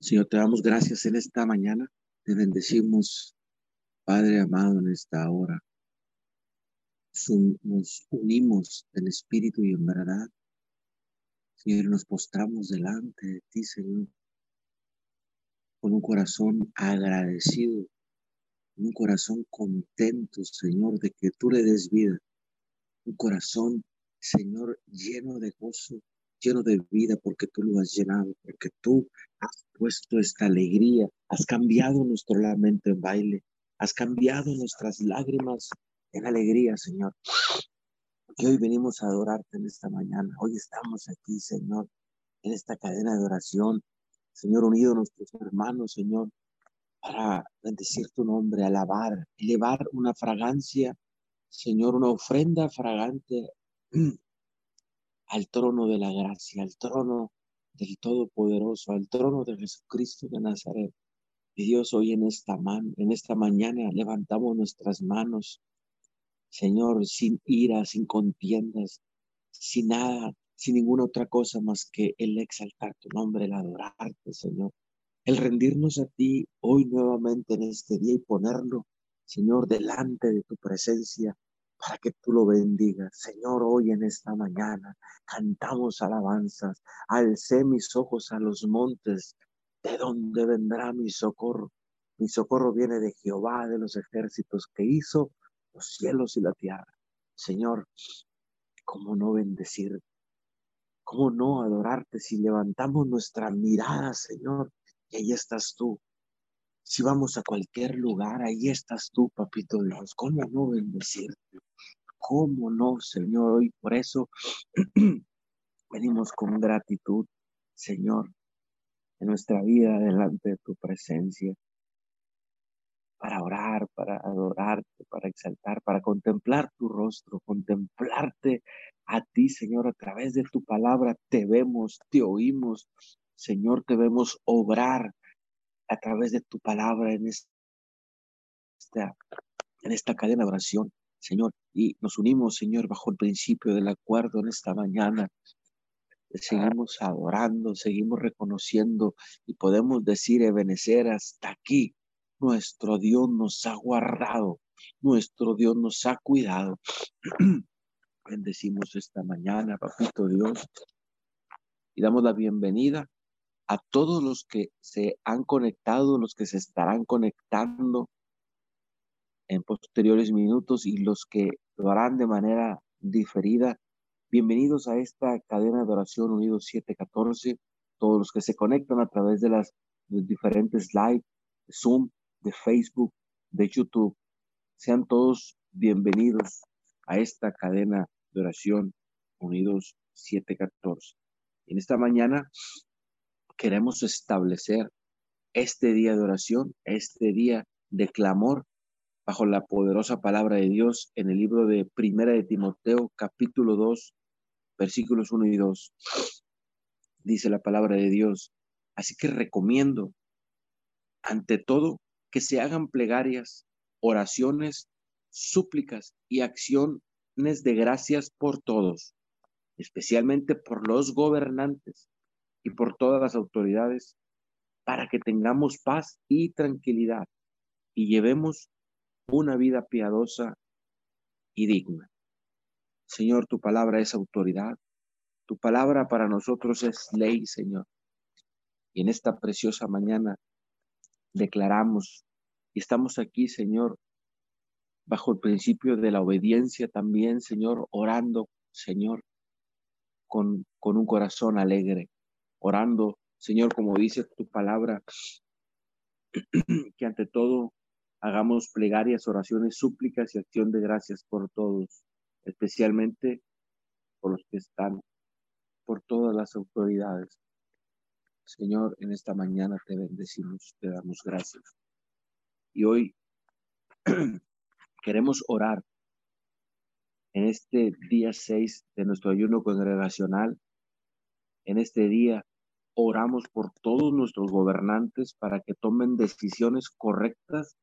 Señor, te damos gracias en esta mañana. Te bendecimos, Padre amado, en esta hora. Nos unimos en espíritu y en verdad. Señor, nos postramos delante de ti, Señor, con un corazón agradecido, un corazón contento, Señor, de que tú le des vida. Un corazón, Señor, lleno de gozo, lleno de vida, porque tú lo has llenado, porque tú has puesto esta alegría, has cambiado nuestro lamento en baile, has cambiado nuestras lágrimas en alegría, Señor. Y hoy venimos a adorarte en esta mañana. Hoy estamos aquí, Señor, en esta cadena de oración. Señor, unido a nuestros hermanos, Señor, para bendecir tu nombre, alabar, elevar una fragancia, Señor, una ofrenda fragante al trono de la gracia, al trono del Todopoderoso, al trono de Jesucristo de Nazaret. Y Dios, hoy en esta, man, en esta mañana levantamos nuestras manos, Señor, sin ira, sin contiendas, sin nada, sin ninguna otra cosa más que el exaltar tu nombre, el adorarte, Señor. El rendirnos a ti hoy nuevamente en este día y ponerlo, Señor, delante de tu presencia para que tú lo bendigas. Señor, hoy en esta mañana cantamos alabanzas. Alcé mis ojos a los montes. ¿De dónde vendrá mi socorro? Mi socorro viene de Jehová de los ejércitos que hizo los cielos y la tierra. Señor, ¿cómo no bendecir? ¿Cómo no adorarte si levantamos nuestra mirada, Señor? Y ahí estás tú. Si vamos a cualquier lugar, ahí estás tú, papito Dios. ¿Cómo no bendecirte? ¿Cómo no, Señor? Y por eso venimos con gratitud, Señor, en nuestra vida delante de tu presencia, para orar, para adorarte, para exaltar, para contemplar tu rostro, contemplarte a ti, Señor, a través de tu palabra. Te vemos, te oímos, Señor, te vemos obrar a través de tu palabra en esta, en esta cadena de oración. Señor, y nos unimos, Señor, bajo el principio del acuerdo en esta mañana. Seguimos adorando, seguimos reconociendo y podemos decir, Ebenecer, hasta aquí nuestro Dios nos ha guardado, nuestro Dios nos ha cuidado. Bendecimos esta mañana, papito Dios, y damos la bienvenida a todos los que se han conectado, los que se estarán conectando en posteriores minutos y los que lo harán de manera diferida. Bienvenidos a esta cadena de oración Unidos 714, todos los que se conectan a través de las diferentes live, de Zoom, de Facebook, de YouTube. Sean todos bienvenidos a esta cadena de oración Unidos 714. En esta mañana queremos establecer este día de oración, este día de clamor bajo la poderosa palabra de Dios en el libro de Primera de Timoteo, capítulo 2, versículos 1 y 2. Dice la palabra de Dios. Así que recomiendo, ante todo, que se hagan plegarias, oraciones, súplicas y acciones de gracias por todos, especialmente por los gobernantes y por todas las autoridades, para que tengamos paz y tranquilidad y llevemos una vida piadosa y digna. Señor, tu palabra es autoridad. Tu palabra para nosotros es ley, Señor. Y en esta preciosa mañana declaramos y estamos aquí, Señor, bajo el principio de la obediencia también, Señor, orando, Señor, con, con un corazón alegre, orando, Señor, como dice tu palabra, que ante todo hagamos plegarias, oraciones, súplicas y acción de gracias por todos, especialmente por los que están, por todas las autoridades. Señor, en esta mañana te bendecimos, te damos gracias. Y hoy queremos orar en este día 6 de nuestro ayuno congregacional. En este día oramos por todos nuestros gobernantes para que tomen decisiones correctas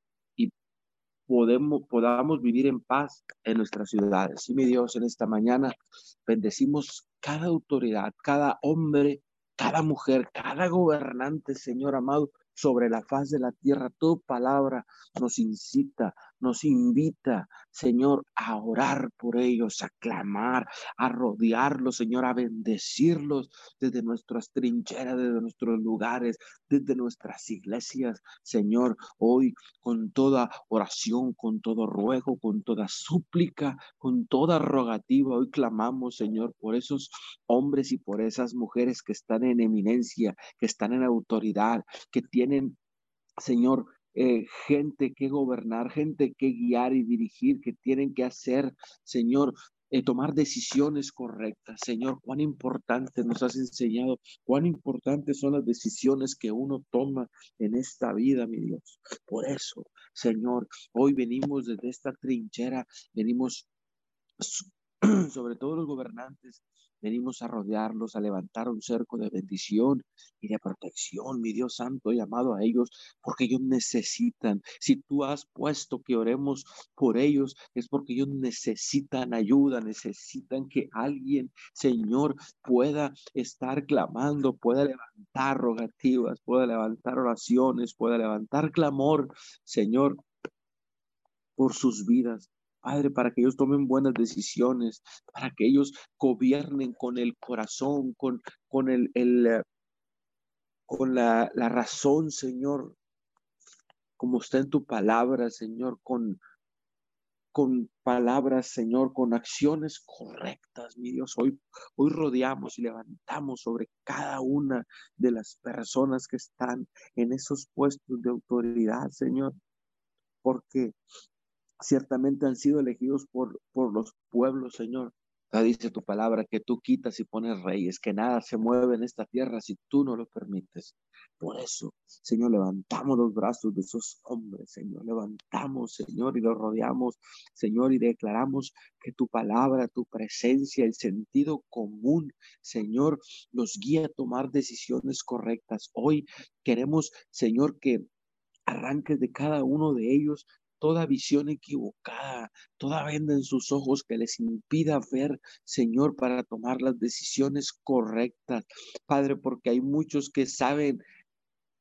podemos, podamos vivir en paz en nuestras ciudades. Y mi Dios, en esta mañana bendecimos cada autoridad, cada hombre cada mujer, cada gobernante, Señor amado, sobre la faz de la tierra. Tu palabra nos incita, nos invita, Señor, a orar por ellos, a clamar, a rodearlos, Señor, a bendecirlos desde nuestras trincheras, desde nuestros lugares, desde nuestras iglesias, Señor, hoy con toda oración, con todo ruego, con toda súplica, con toda rogativa, hoy clamamos, Señor, por esos hombres y por esas mujeres que están en eminencia, que están en autoridad, que tienen, Señor, eh, gente que gobernar, gente que guiar y dirigir, que tienen que hacer, Señor, eh, tomar decisiones correctas. Señor, cuán importante nos has enseñado, cuán importantes son las decisiones que uno toma en esta vida, mi Dios. Por eso, Señor, hoy venimos desde esta trinchera, venimos sobre todo los gobernantes, Venimos a rodearlos, a levantar un cerco de bendición y de protección, mi Dios Santo, llamado a ellos, porque ellos necesitan. Si tú has puesto que oremos por ellos, es porque ellos necesitan ayuda, necesitan que alguien, Señor, pueda estar clamando, pueda levantar rogativas, pueda levantar oraciones, pueda levantar clamor, Señor, por sus vidas. Padre, para que ellos tomen buenas decisiones, para que ellos gobiernen con el corazón, con, con el, el eh, con la, la, razón, Señor, como está en tu palabra, Señor, con, con palabras, Señor, con acciones correctas, mi Dios. Hoy, hoy rodeamos y levantamos sobre cada una de las personas que están en esos puestos de autoridad, Señor, porque ciertamente han sido elegidos por, por los pueblos, Señor. dice tu palabra que tú quitas y pones reyes, que nada se mueve en esta tierra si tú no lo permites. Por eso, Señor, levantamos los brazos de esos hombres, Señor. Levantamos, Señor, y los rodeamos, Señor, y declaramos que tu palabra, tu presencia, el sentido común, Señor, nos guía a tomar decisiones correctas. Hoy queremos, Señor, que arranques de cada uno de ellos toda visión equivocada, toda venda en sus ojos que les impida ver, Señor, para tomar las decisiones correctas. Padre, porque hay muchos que saben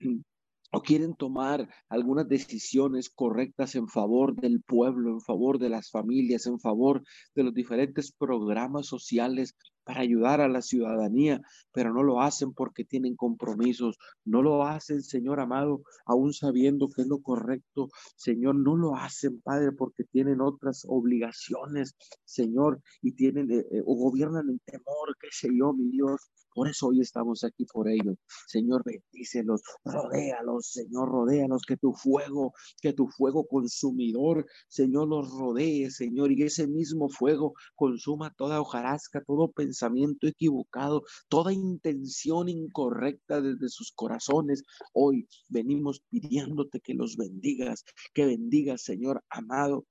o quieren tomar algunas decisiones correctas en favor del pueblo, en favor de las familias, en favor de los diferentes programas sociales para ayudar a la ciudadanía, pero no lo hacen porque tienen compromisos, no lo hacen, Señor amado, aún sabiendo que es lo correcto, Señor, no lo hacen, Padre, porque tienen otras obligaciones, Señor, y tienen eh, eh, o gobiernan en temor, qué sé yo, mi Dios, por eso hoy estamos aquí por ellos. Señor, bendícelos, rodéalos, Señor, rodéalos, que tu fuego, que tu fuego consumidor, Señor, los rodee, Señor, y ese mismo fuego consuma toda hojarasca, todo pensamiento equivocado, toda intención incorrecta desde sus corazones. Hoy venimos pidiéndote que los bendigas, que bendigas, Señor amado,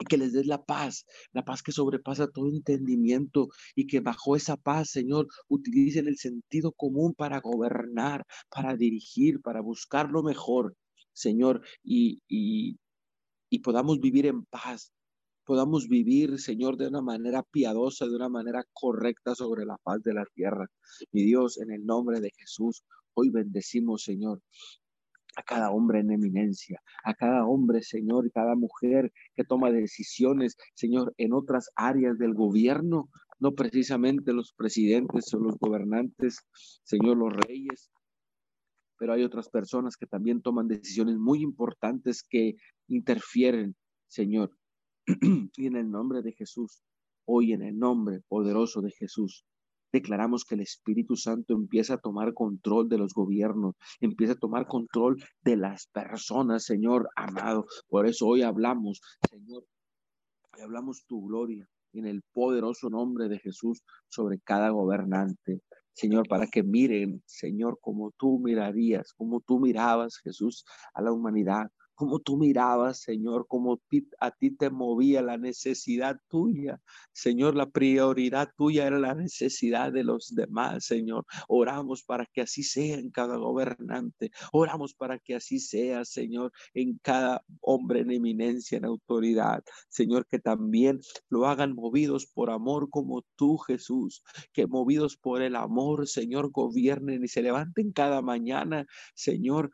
y que les des la paz, la paz que sobrepasa todo entendimiento y que bajo esa paz, Señor, utilicen el sentido común para gobernar, para dirigir, para buscar lo mejor, Señor, y, y, podamos vivir en paz, podamos vivir, Señor, de una manera piadosa, de una manera correcta sobre la paz de la tierra. Mi Dios, en el nombre de Jesús, hoy bendecimos, Señor, a cada hombre en eminencia, a cada hombre, Señor, cada mujer que toma decisiones, Señor, en otras áreas del gobierno, no precisamente los presidentes o los gobernantes, Señor, los reyes, pero hay otras personas que también toman decisiones muy importantes que interfieren, Señor. y en el nombre de Jesús, hoy en el nombre poderoso de Jesús, declaramos que el Espíritu Santo empieza a tomar control de los gobiernos, empieza a tomar control de las personas, Señor amado. Por eso hoy hablamos, Señor, hoy hablamos tu gloria en el poderoso nombre de Jesús sobre cada gobernante. Señor, para que miren, Señor, como tú mirarías, como tú mirabas, Jesús, a la humanidad, como tú mirabas, Señor, como a ti te movía la necesidad tuya. Señor, la prioridad tuya era la necesidad de los demás, Señor. Oramos para que así sea en cada gobernante. Oramos para que así sea, Señor, en cada hombre en eminencia, en autoridad. Señor, que también lo hagan movidos por amor como tú, Jesús. Que movidos por el amor, Señor, gobiernen y se levanten cada mañana, Señor,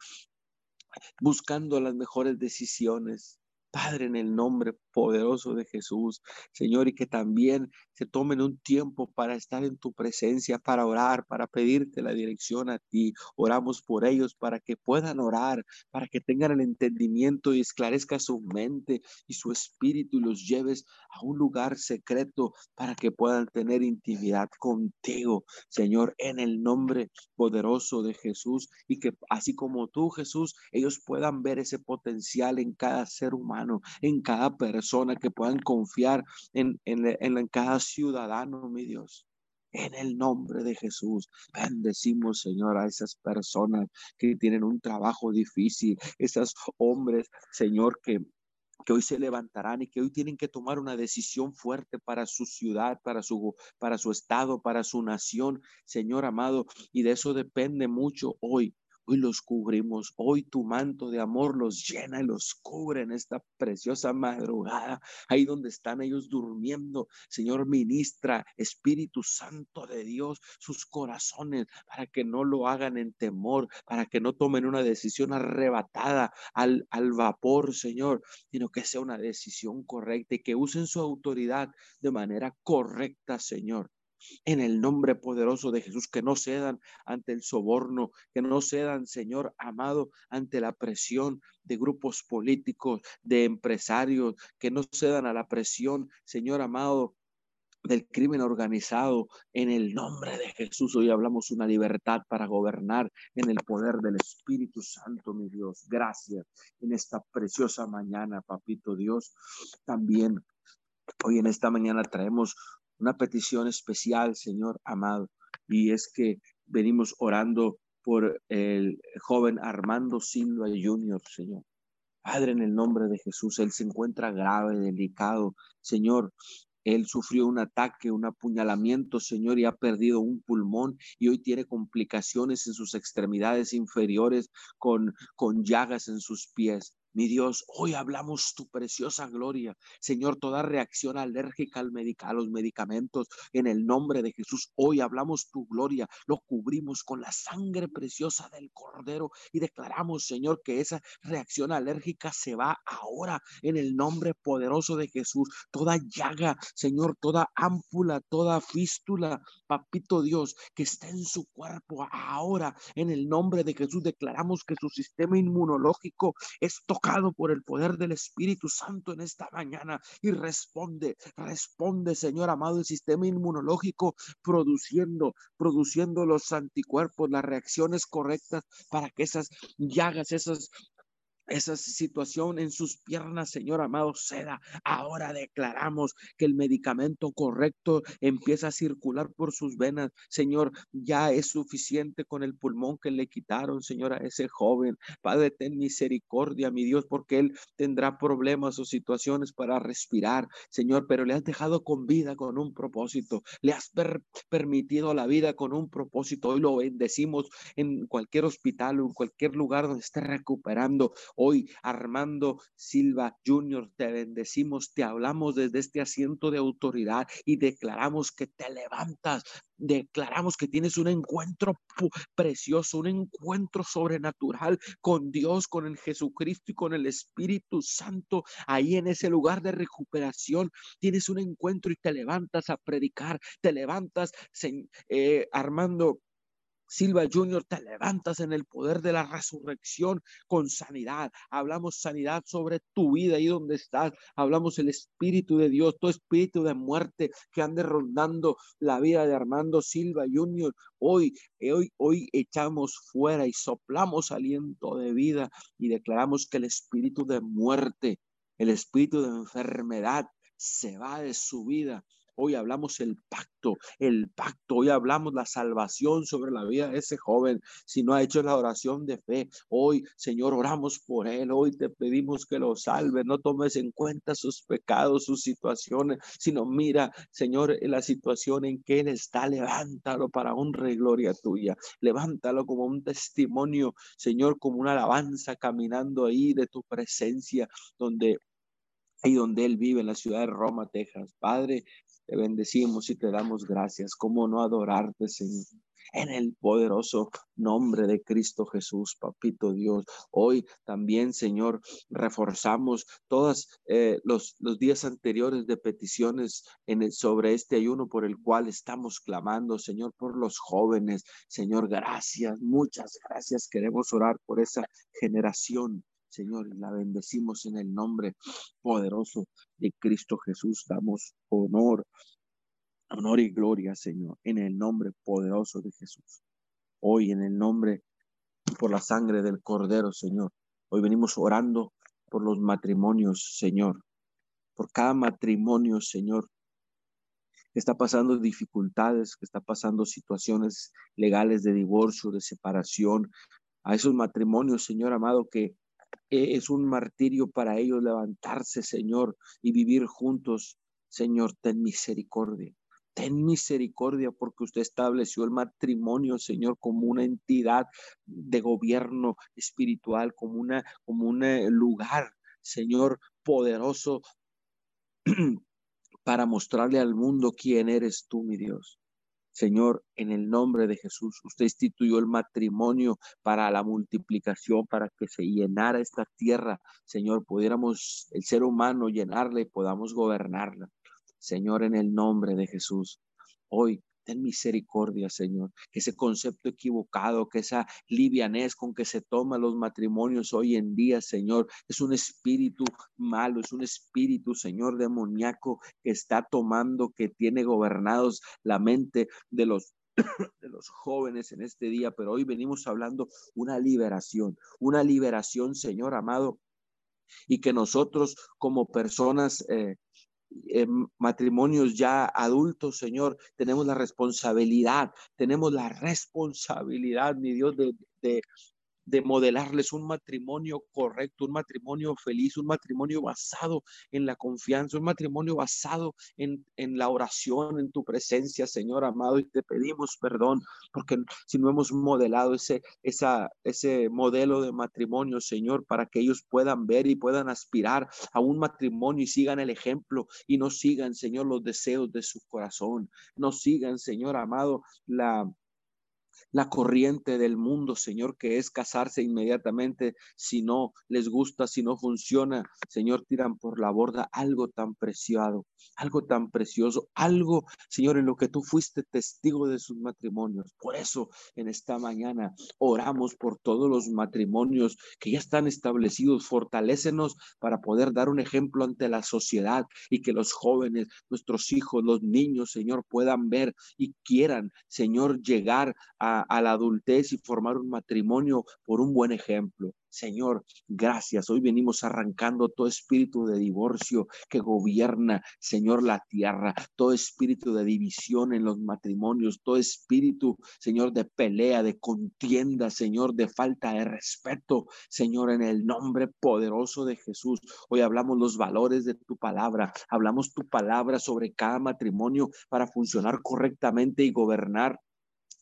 buscando las mejores decisiones. Padre, en el nombre poderoso de Jesús, Señor, y que también se tomen un tiempo para estar en tu presencia, para orar, para pedirte la dirección a ti. Oramos por ellos para que puedan orar, para que tengan el entendimiento y esclarezca su mente y su espíritu y los lleves a un lugar secreto para que puedan tener intimidad contigo, Señor, en el nombre poderoso de Jesús y que así como tú, Jesús, ellos puedan ver ese potencial en cada ser humano, en cada persona que puedan confiar en, en, en cada ciudadano, mi Dios. En el nombre de Jesús, bendecimos, Señor, a esas personas que tienen un trabajo difícil, esos hombres, Señor, que, que hoy se levantarán y que hoy tienen que tomar una decisión fuerte para su ciudad, para su, para su estado, para su nación, Señor amado. Y de eso depende mucho hoy Hoy los cubrimos, hoy tu manto de amor los llena y los cubre en esta preciosa madrugada, ahí donde están ellos durmiendo. Señor, ministra, Espíritu Santo de Dios, sus corazones, para que no lo hagan en temor, para que no tomen una decisión arrebatada al, al vapor, Señor, sino que sea una decisión correcta y que usen su autoridad de manera correcta, Señor en el nombre poderoso de Jesús, que no cedan ante el soborno, que no cedan, Señor amado, ante la presión de grupos políticos, de empresarios, que no cedan a la presión, Señor amado, del crimen organizado en el nombre de Jesús. Hoy hablamos una libertad para gobernar en el poder del Espíritu Santo, mi Dios. Gracias en esta preciosa mañana, papito Dios. También hoy en esta mañana traemos una petición especial, Señor amado, y es que venimos orando por el joven Armando Silva Jr., Señor. Padre, en el nombre de Jesús, él se encuentra grave, delicado. Señor, él sufrió un ataque, un apuñalamiento, Señor, y ha perdido un pulmón y hoy tiene complicaciones en sus extremidades inferiores con, con llagas en sus pies. Mi Dios, hoy hablamos tu preciosa gloria. Señor, toda reacción alérgica al a los medicamentos, en el nombre de Jesús, hoy hablamos tu gloria. Lo cubrimos con la sangre preciosa del Cordero y declaramos, Señor, que esa reacción alérgica se va ahora en el nombre poderoso de Jesús. Toda llaga, Señor, toda ámpula, toda fístula, papito Dios, que está en su cuerpo ahora en el nombre de Jesús. Declaramos que su sistema inmunológico es tocado por el poder del Espíritu Santo en esta mañana. Y responde, responde, Señor amado, el sistema inmunológico produciendo, produciendo los anticuerpos, las reacciones correctas para que esas llagas, esas esa situación en sus piernas, Señor amado, ceda. Ahora declaramos que el medicamento correcto empieza a circular por sus venas. Señor, ya es suficiente con el pulmón que le quitaron, Señor, a ese joven. Padre, ten misericordia, mi Dios, porque él tendrá problemas o situaciones para respirar, Señor, pero le has dejado con vida, con un propósito. Le has permitido la vida con un propósito. Hoy lo bendecimos en cualquier hospital o en cualquier lugar donde esté recuperando Hoy, Armando Silva Jr., te bendecimos, te hablamos desde este asiento de autoridad y declaramos que te levantas, declaramos que tienes un encuentro precioso, un encuentro sobrenatural con Dios, con el Jesucristo y con el Espíritu Santo. Ahí en ese lugar de recuperación tienes un encuentro y te levantas a predicar, te levantas, eh, Armando Silva Junior, te levantas en el poder de la resurrección con sanidad. Hablamos sanidad sobre tu vida y donde estás. Hablamos el Espíritu de Dios, todo espíritu de muerte que ande rondando la vida de Armando Silva Junior. Hoy, eh, hoy, hoy echamos fuera y soplamos aliento de vida y declaramos que el espíritu de muerte, el espíritu de enfermedad se va de su vida Hoy hablamos el pacto, el pacto. Hoy hablamos la salvación sobre la vida de ese joven. Si no ha hecho la oración de fe, hoy, Señor, oramos por él. Hoy te pedimos que lo salve. No tomes en cuenta sus pecados, sus situaciones, sino mira, Señor, la situación en que él está. Levántalo para honra y gloria tuya. Levántalo como un testimonio, Señor, como una alabanza caminando ahí de tu presencia, donde y donde Él vive, en la ciudad de Roma, Texas. Padre, te bendecimos y te damos gracias. ¿Cómo no adorarte, Señor? En el poderoso nombre de Cristo Jesús, Papito Dios. Hoy también, Señor, reforzamos todos eh, los, los días anteriores de peticiones sobre este ayuno por el cual estamos clamando, Señor, por los jóvenes. Señor, gracias, muchas gracias. Queremos orar por esa generación Señor, y la bendecimos en el nombre poderoso de Cristo Jesús. Damos honor, honor y gloria, Señor, en el nombre poderoso de Jesús. Hoy en el nombre por la sangre del Cordero, Señor. Hoy venimos orando por los matrimonios, Señor. Por cada matrimonio, Señor, que está pasando dificultades, que está pasando situaciones legales de divorcio, de separación, a esos matrimonios, Señor amado, que es un martirio para ellos levantarse, Señor, y vivir juntos. Señor, ten misericordia. Ten misericordia porque usted estableció el matrimonio, Señor, como una entidad de gobierno espiritual, como, una, como un eh, lugar, Señor, poderoso para mostrarle al mundo quién eres tú, mi Dios. Señor, en el nombre de Jesús, usted instituyó el matrimonio para la multiplicación, para que se llenara esta tierra. Señor, pudiéramos el ser humano llenarla y podamos gobernarla. Señor, en el nombre de Jesús, hoy Ten misericordia, Señor, que ese concepto equivocado, que esa livianez con que se toman los matrimonios hoy en día, Señor, es un espíritu malo, es un espíritu, Señor, demoníaco que está tomando, que tiene gobernados la mente de los de los jóvenes en este día, pero hoy venimos hablando una liberación, una liberación, Señor amado, y que nosotros como personas eh, matrimonios ya adultos, Señor, tenemos la responsabilidad, tenemos la responsabilidad, mi Dios, de, de, de modelarles un matrimonio correcto, un matrimonio feliz, un matrimonio basado en la confianza, un matrimonio basado en, en la oración, en tu presencia, Señor amado, y te pedimos perdón porque si no hemos modelado ese, esa, ese modelo de matrimonio, Señor, para que ellos puedan ver y puedan aspirar a un matrimonio y sigan el ejemplo y no sigan, Señor, los deseos de su corazón, no sigan, Señor amado, la la corriente del mundo, Señor, que es casarse inmediatamente si no les gusta, si no funciona. Señor, tiran por la borda algo tan preciado, algo tan precioso, algo, Señor, en lo que tú fuiste testigo de sus matrimonios. Por eso, en esta mañana oramos por todos los matrimonios que ya están establecidos. Fortalécenos para poder dar un ejemplo ante la sociedad y que los jóvenes, nuestros hijos, los niños, Señor, puedan ver y quieran, Señor, llegar a a, la adultez y formar un matrimonio por un buen ejemplo. Señor, gracias. Hoy venimos arrancando todo espíritu de divorcio que gobierna, Señor, la tierra, todo espíritu de división en los matrimonios, todo espíritu, Señor, de pelea, de contienda, Señor, de falta de respeto, Señor, en el nombre poderoso de Jesús. Hoy hablamos los valores de tu palabra, hablamos tu palabra sobre cada matrimonio para funcionar correctamente y gobernar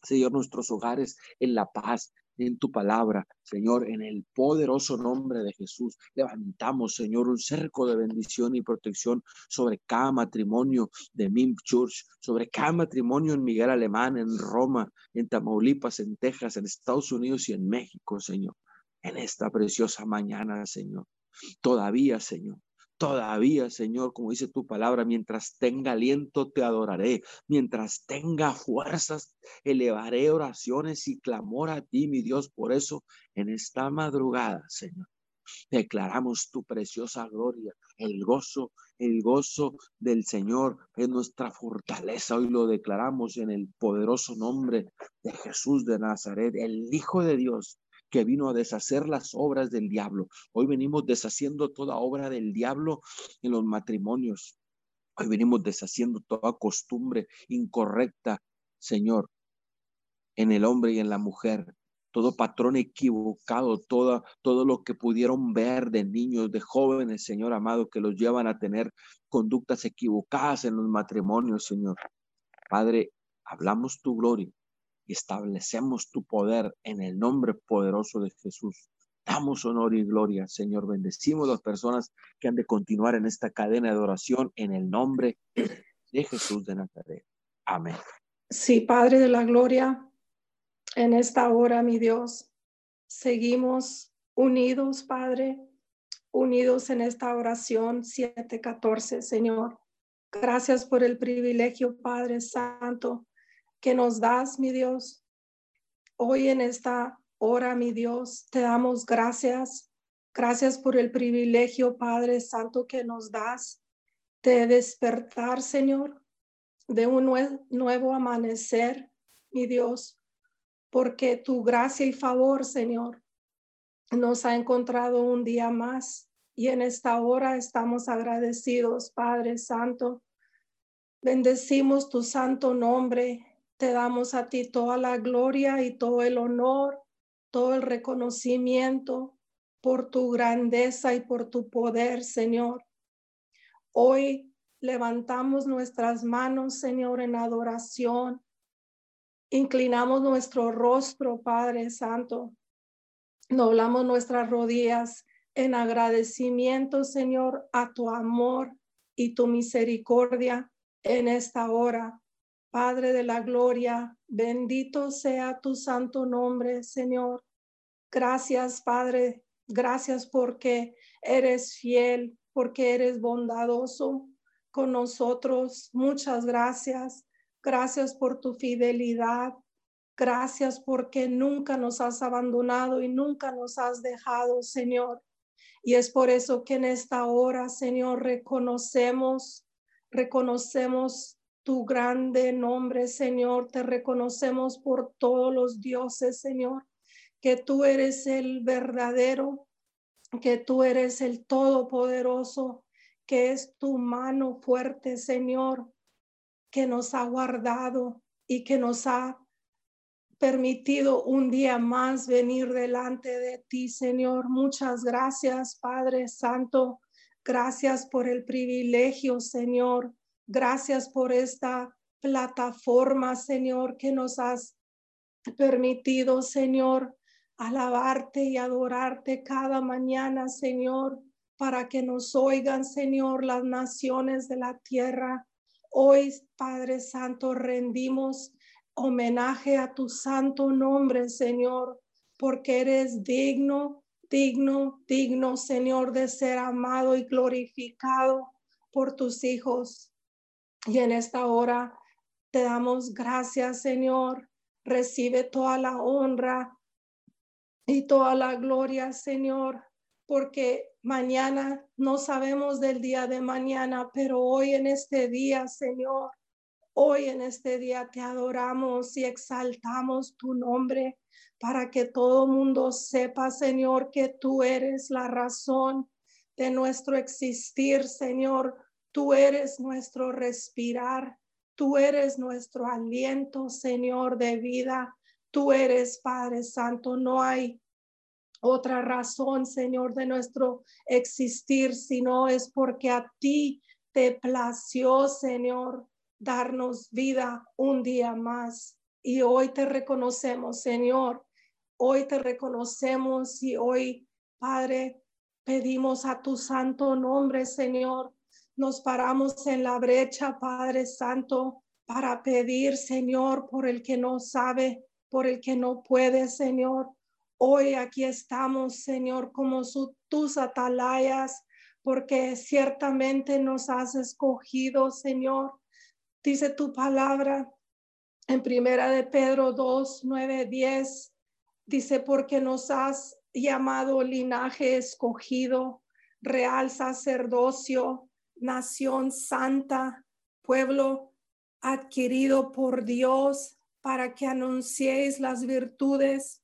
Señor, nuestros hogares en la paz, en tu palabra, Señor, en el poderoso nombre de Jesús. Levantamos, Señor, un cerco de bendición y protección sobre cada matrimonio de MIMP Church, sobre cada matrimonio en Miguel Alemán, en Roma, en Tamaulipas, en Texas, en Estados Unidos y en México, Señor. En esta preciosa mañana, Señor. Todavía, Señor, Todavía, Señor, como dice tu palabra, mientras tenga aliento te adoraré, mientras tenga fuerzas elevaré oraciones y clamor a ti, mi Dios. Por eso, en esta madrugada, Señor, declaramos tu preciosa gloria, el gozo, el gozo del Señor es nuestra fortaleza. Hoy lo declaramos en el poderoso nombre de Jesús de Nazaret, el Hijo de Dios, que vino a deshacer las obras del diablo. Hoy venimos deshaciendo toda obra del diablo en los matrimonios, Hoy venimos deshaciendo toda costumbre incorrecta, Señor, en el hombre y en la mujer, todo patrón equivocado, todo, todo lo que pudieron ver de niños, de jóvenes, Señor amado, que los llevan a tener conductas equivocadas en los matrimonios, Señor. Padre, hablamos tu gloria y establecemos tu poder en el nombre poderoso de Jesús. Damos honor y gloria, Señor. Bendecimos a las personas que han de continuar en esta cadena de oración en el nombre de Jesús de Nazaret. Amén. Sí, Padre de la Gloria, en esta hora, mi Dios. Seguimos unidos, Padre, unidos en esta oración 714, Señor. Gracias por el privilegio, Padre Santo, que nos das, mi Dios. Hoy en esta hora, mi Dios, te damos gracias. Gracias por el privilegio, Padre Santo, que nos das de despertar, Señor, de un nuevo amanecer, mi Dios porque tu gracia y favor, Señor, nos ha encontrado un día más y en esta hora estamos agradecidos, Padre Santo. Bendecimos tu santo nombre, te damos a ti toda la gloria y todo el honor, todo el reconocimiento por tu grandeza y por tu poder, Señor. Hoy levantamos nuestras manos, Señor, en adoración Inclinamos nuestro rostro, Padre Santo. Doblamos nuestras rodillas en agradecimiento, Señor, a tu amor y tu misericordia en esta hora. Padre de la gloria, bendito sea tu santo nombre, Señor. Gracias, Padre. Gracias porque eres fiel, porque eres bondadoso con nosotros. Muchas gracias. Gracias por tu fidelidad. Gracias porque nunca nos has abandonado y nunca nos has dejado, Señor. Y es por eso que en esta hora, Señor, reconocemos, reconocemos tu grande nombre, Señor. Te reconocemos por todos los dioses, Señor, que tú eres el verdadero, que tú eres el todopoderoso, que es tu mano fuerte, Señor, que nos ha guardado y que nos ha permitido un día más venir delante de ti, Señor. Muchas gracias, Padre Santo. Gracias por el privilegio, Señor. Gracias por esta plataforma, Señor, que nos has permitido, Señor, alabarte y adorarte cada mañana, Señor, para que nos oigan, Señor, las naciones de la tierra. Hoy, Padre Santo, rendimos homenaje a tu santo nombre, Señor, porque eres digno, digno, digno, Señor, de ser amado y glorificado por tus hijos. Y en esta hora te damos gracias, Señor. Recibe toda la honra y toda la gloria, Señor, porque mañana no sabemos del día de mañana, pero hoy en este día, Señor, hoy en este día te adoramos y exaltamos tu nombre para que todo mundo sepa, Señor, que tú eres la razón de nuestro existir, Señor. Tú eres nuestro respirar, tú eres nuestro aliento, Señor, de vida. Tú eres Padre Santo, no hay otra razón, Señor, de nuestro existir, sino es porque a ti te plació, Señor, darnos vida un día más. Y hoy te reconocemos, Señor. Hoy te reconocemos y hoy, Padre, pedimos a tu santo nombre, Señor. Nos paramos en la brecha, Padre Santo, para pedir, Señor, por el que no sabe, por el que no puede, Señor Hoy aquí estamos, Señor, como su, tus atalayas, porque ciertamente nos has escogido, Señor. Dice tu palabra en primera de Pedro 2, 9, 10. Dice, porque nos has llamado linaje escogido, real sacerdocio, nación santa, pueblo adquirido por Dios, para que anunciéis las virtudes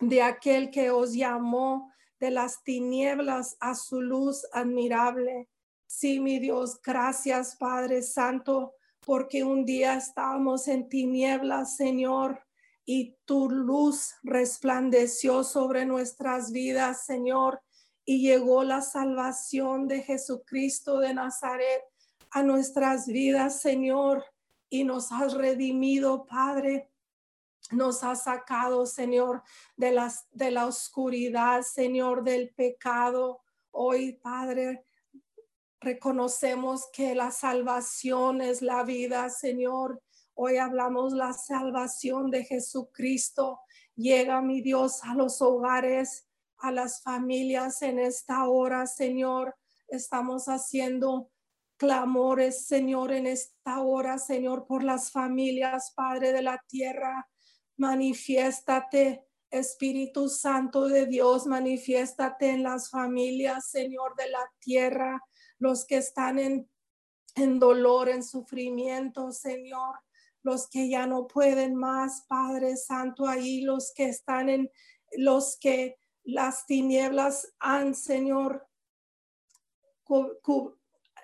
de aquel que os llamó de las tinieblas a su luz admirable. Sí, mi Dios, gracias Padre Santo, porque un día estábamos en tinieblas, Señor, y tu luz resplandeció sobre nuestras vidas, Señor, y llegó la salvación de Jesucristo de Nazaret a nuestras vidas, Señor, y nos has redimido, Padre. Nos has sacado, Señor, de, las, de la oscuridad, Señor, del pecado. Hoy, Padre, Reconocemos que la salvación es la vida, Señor. Hoy hablamos la salvación de Jesucristo. Llega, mi Dios, a los hogares, a las familias en esta hora, Señor. Estamos haciendo clamores, Señor, en esta hora, Señor, por las familias, Padre de la tierra. Manifiéstate, Espíritu Santo de Dios, manifiéstate en las familias, Señor, de la tierra los que están en, en dolor, en sufrimiento, Señor, los que ya no pueden más, Padre Santo, ahí los que están en, los que las tinieblas han, Señor,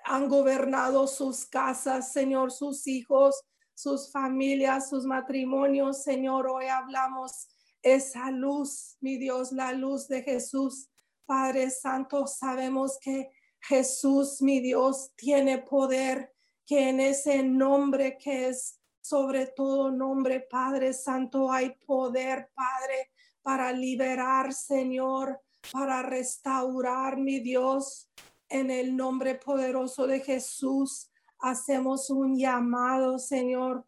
han gobernado sus casas, Señor, sus hijos, sus familias, sus matrimonios, Señor, hoy hablamos esa luz, mi Dios, la luz de Jesús. Padre Santo, sabemos que Jesús, mi Dios, tiene poder, que en ese nombre que es sobre todo nombre, Padre Santo, hay poder, Padre, para liberar, Señor, para restaurar, mi Dios, en el nombre poderoso de Jesús. Hacemos un llamado, Señor,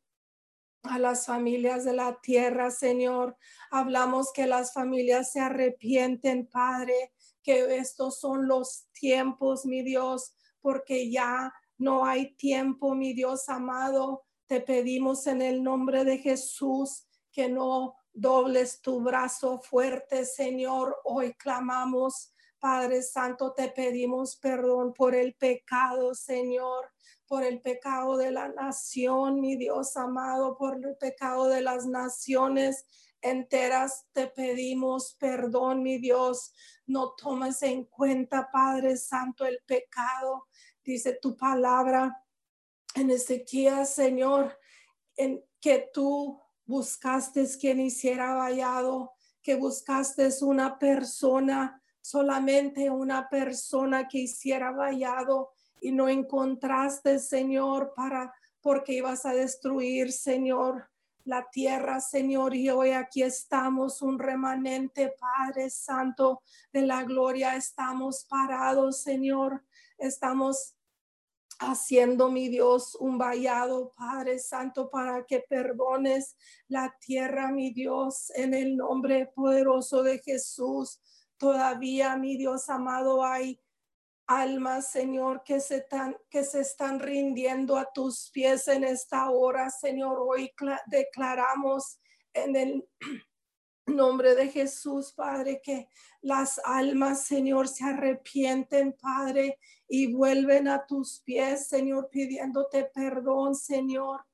a las familias de la tierra, Señor. Hablamos que las familias se arrepienten, Padre, que estos son los tiempos, mi Dios, porque ya no hay tiempo, mi Dios amado. Te pedimos en el nombre de Jesús que no dobles tu brazo fuerte, Señor. Hoy clamamos, Padre Santo, te pedimos perdón por el pecado, Señor, por el pecado de la nación, mi Dios amado, por el pecado de las naciones enteras te pedimos perdón, mi Dios. No tomes en cuenta, Padre Santo, el pecado. Dice tu palabra en Ezequiel, Señor, en que tú buscaste quien hiciera vallado, que buscaste una persona, solamente una persona que hiciera vallado y no encontraste, Señor, para porque ibas a destruir, Señor, la tierra, Señor, y hoy aquí estamos, un remanente, Padre Santo de la gloria, estamos parados, Señor, estamos haciendo, mi Dios, un vallado, Padre Santo, para que perdones la tierra, mi Dios, en el nombre poderoso de Jesús. Todavía, mi Dios amado, hay almas, Señor, que se, están, que se están rindiendo a tus pies en esta hora, Señor. Hoy declaramos en el nombre de Jesús, Padre, que las almas, Señor, se arrepienten, Padre, y vuelven a tus pies, Señor, pidiéndote perdón, Señor.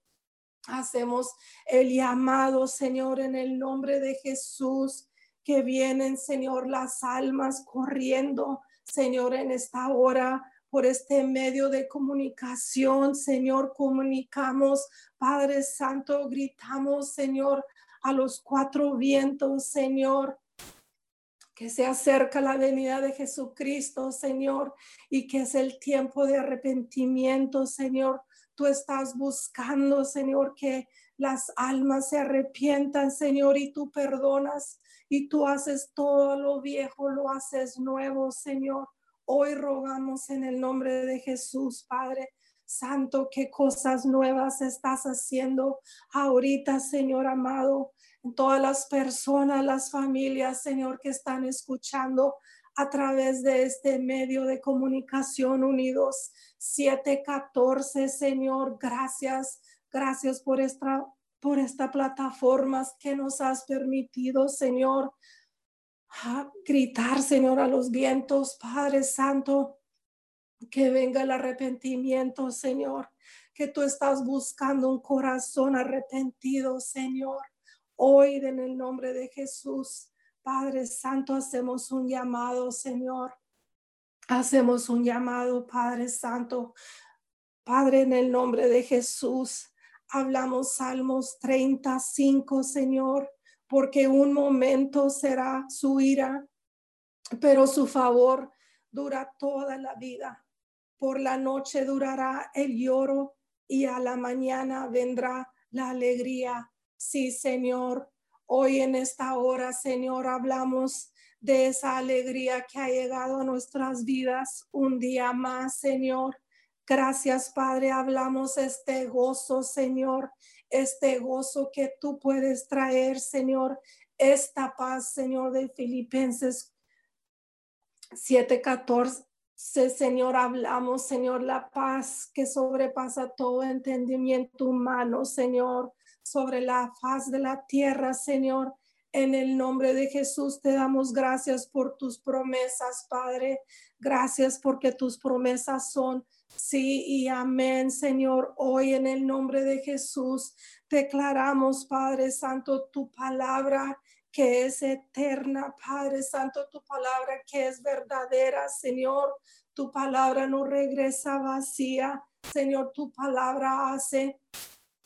Hacemos el llamado, Señor, en el nombre de Jesús, que vienen, Señor, las almas corriendo Señor, en esta hora, por este medio de comunicación, Señor, comunicamos, Padre Santo, gritamos, Señor, a los cuatro vientos, Señor, que se acerca la venida de Jesucristo, Señor, y que es el tiempo de arrepentimiento, Señor. Tú estás buscando, Señor, que las almas se arrepientan, Señor, y tú perdonas y tú haces todo lo viejo, lo haces nuevo, Señor. Hoy rogamos en el nombre de Jesús, Padre. Santo, qué cosas nuevas estás haciendo ahorita, Señor amado, en todas las personas, las familias, Señor, que están escuchando a través de este medio de comunicación unidos 714, Señor, gracias Gracias por esta, por esta plataforma que nos has permitido, Señor, gritar, Señor, a los vientos, Padre Santo, que venga el arrepentimiento, Señor, que tú estás buscando un corazón arrepentido, Señor. Hoy, en el nombre de Jesús, Padre Santo, hacemos un llamado, Señor, Hacemos un llamado, Padre Santo. Padre, en el nombre de Jesús, hablamos Salmos 35, Señor, porque un momento será su ira, pero su favor dura toda la vida. Por la noche durará el lloro y a la mañana vendrá la alegría. Sí, Señor, hoy en esta hora, Señor, hablamos de esa alegría que ha llegado a nuestras vidas un día más, Señor. Gracias, Padre. Hablamos este gozo, Señor, este gozo que tú puedes traer, Señor, esta paz, Señor, de Filipenses 7:14. Señor, hablamos, Señor, la paz que sobrepasa todo entendimiento humano, Señor, sobre la faz de la tierra, Señor. En el nombre de Jesús te damos gracias por tus promesas, Padre. Gracias porque tus promesas son sí y amén, Señor. Hoy en el nombre de Jesús declaramos, Padre Santo, tu palabra que es eterna, Padre Santo, tu palabra que es verdadera, Señor. Tu palabra no regresa vacía, Señor, tu palabra hace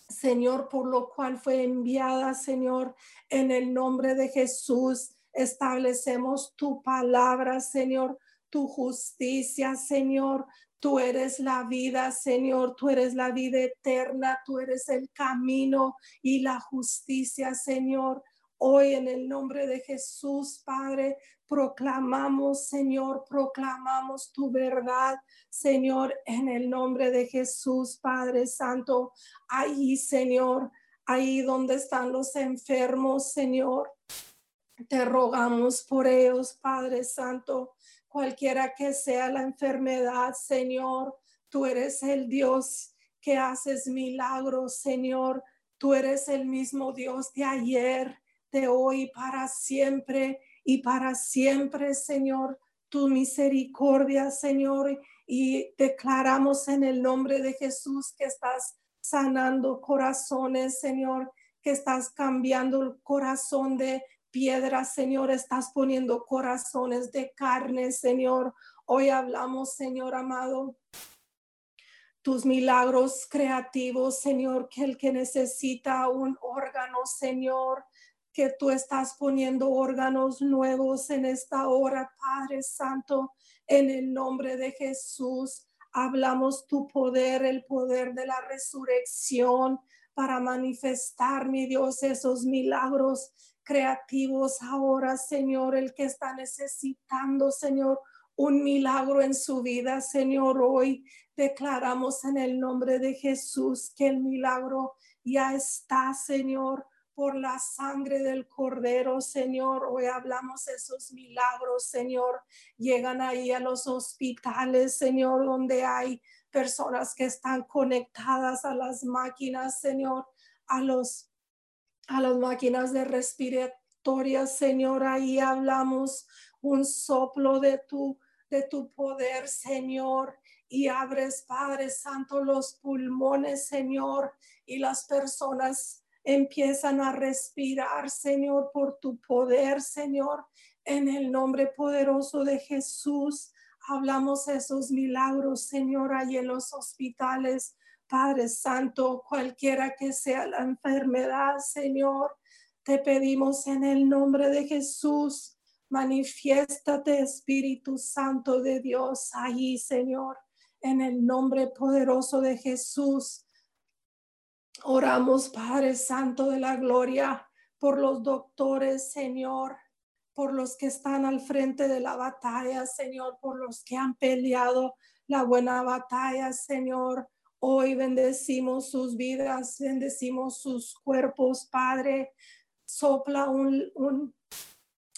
Señor, por lo cual fue enviada, Señor, en el nombre de Jesús. Establecemos tu palabra, Señor, tu justicia, Señor. Tú eres la vida, Señor. Tú eres la vida eterna. Tú eres el camino y la justicia, Señor. Hoy en el nombre de Jesús, Padre, proclamamos, Señor, proclamamos tu verdad, Señor, en el nombre de Jesús, Padre Santo. Ahí, Señor, ahí donde están los enfermos, Señor. Te rogamos por ellos, Padre Santo, cualquiera que sea la enfermedad, Señor. Tú eres el Dios que haces milagros, Señor. Tú eres el mismo Dios de ayer, de hoy para siempre y para siempre, Señor, tu misericordia, Señor, y declaramos en el nombre de Jesús que estás sanando corazones, Señor, que estás cambiando el corazón de piedra, Señor, estás poniendo corazones de carne, Señor. Hoy hablamos, Señor amado, tus milagros creativos, Señor, que el que necesita un órgano, Señor, que tú estás poniendo órganos nuevos en esta hora, Padre Santo, en el nombre de Jesús. Hablamos tu poder, el poder de la resurrección para manifestar, mi Dios, esos milagros creativos ahora, Señor, el que está necesitando, Señor, un milagro en su vida, Señor. Hoy declaramos en el nombre de Jesús que el milagro ya está, Señor por la sangre del cordero, Señor. Hoy hablamos esos milagros, Señor. Llegan ahí a los hospitales, Señor, donde hay personas que están conectadas a las máquinas, Señor, a los a las máquinas de respiratoria, Señor. Ahí hablamos un soplo de tu de tu poder, Señor, y abres, Padre Santo, los pulmones, Señor, y las personas empiezan a respirar, Señor, por tu poder, Señor, en el nombre poderoso de Jesús. Hablamos esos milagros, Señor, ahí en los hospitales. Padre Santo, cualquiera que sea la enfermedad, Señor, te pedimos en el nombre de Jesús, manifiéstate, Espíritu Santo de Dios, ahí, Señor, en el nombre poderoso de Jesús. Oramos, Padre Santo de la Gloria, por los doctores, Señor, por los que están al frente de la batalla, Señor, por los que han peleado la buena batalla, Señor. Hoy bendecimos sus vidas, bendecimos sus cuerpos, Padre. Sopla un, un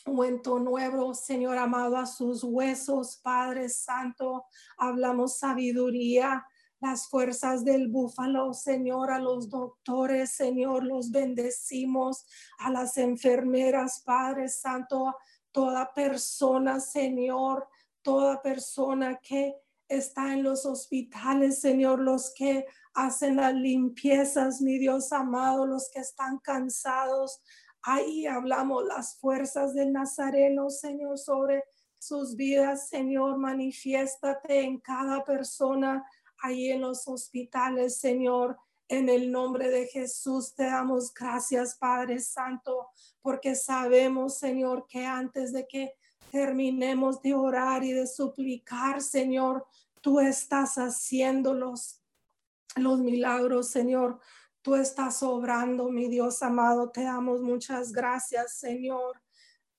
ungüento nuevo, Señor amado, a sus huesos, Padre Santo. Hablamos sabiduría las fuerzas del búfalo, Señor, a los doctores, Señor, los bendecimos, a las enfermeras, Padre Santo, toda persona, Señor, toda persona que está en los hospitales, Señor, los que hacen las limpiezas, mi Dios amado, los que están cansados. Ahí hablamos las fuerzas del Nazareno, Señor, sobre sus vidas, Señor, manifiéstate en cada persona ahí en los hospitales, Señor. En el nombre de Jesús te damos gracias, Padre Santo, porque sabemos, Señor, que antes de que terminemos de orar y de suplicar, Señor, tú estás haciendo los, los milagros, Señor. Tú estás obrando, mi Dios amado. Te damos muchas gracias, Señor.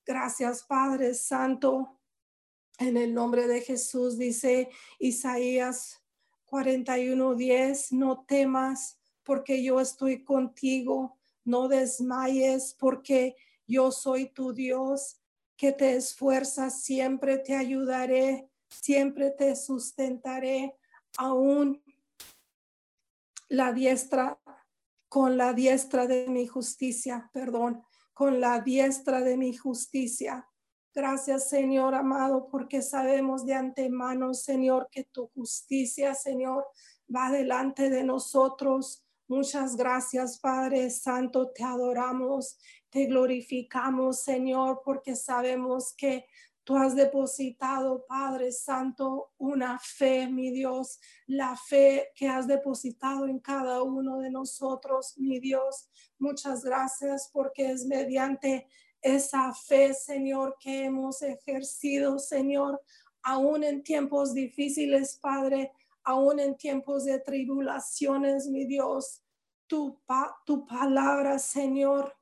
Gracias, Padre Santo. En el nombre de Jesús, dice Isaías 41:10, no temas porque yo estoy contigo, no desmayes porque yo soy tu Dios, que te esfuerzas, siempre te ayudaré siempre te sustentaré aún la diestra con la diestra de mi justicia, perdón, con la diestra de mi justicia. Gracias, Señor amado, porque sabemos de antemano, Señor, que tu justicia, Señor, va delante de nosotros. Muchas gracias, Padre Santo, te adoramos, te glorificamos, Señor, porque sabemos que Tú has depositado, Padre Santo, una fe, mi Dios, la fe que has depositado en cada uno de nosotros, mi Dios. Muchas gracias porque es mediante esa fe, Señor, que hemos ejercido, Señor, aún en tiempos difíciles, Padre, aún en tiempos de tribulaciones, mi Dios. Tu, tu palabra, Señor,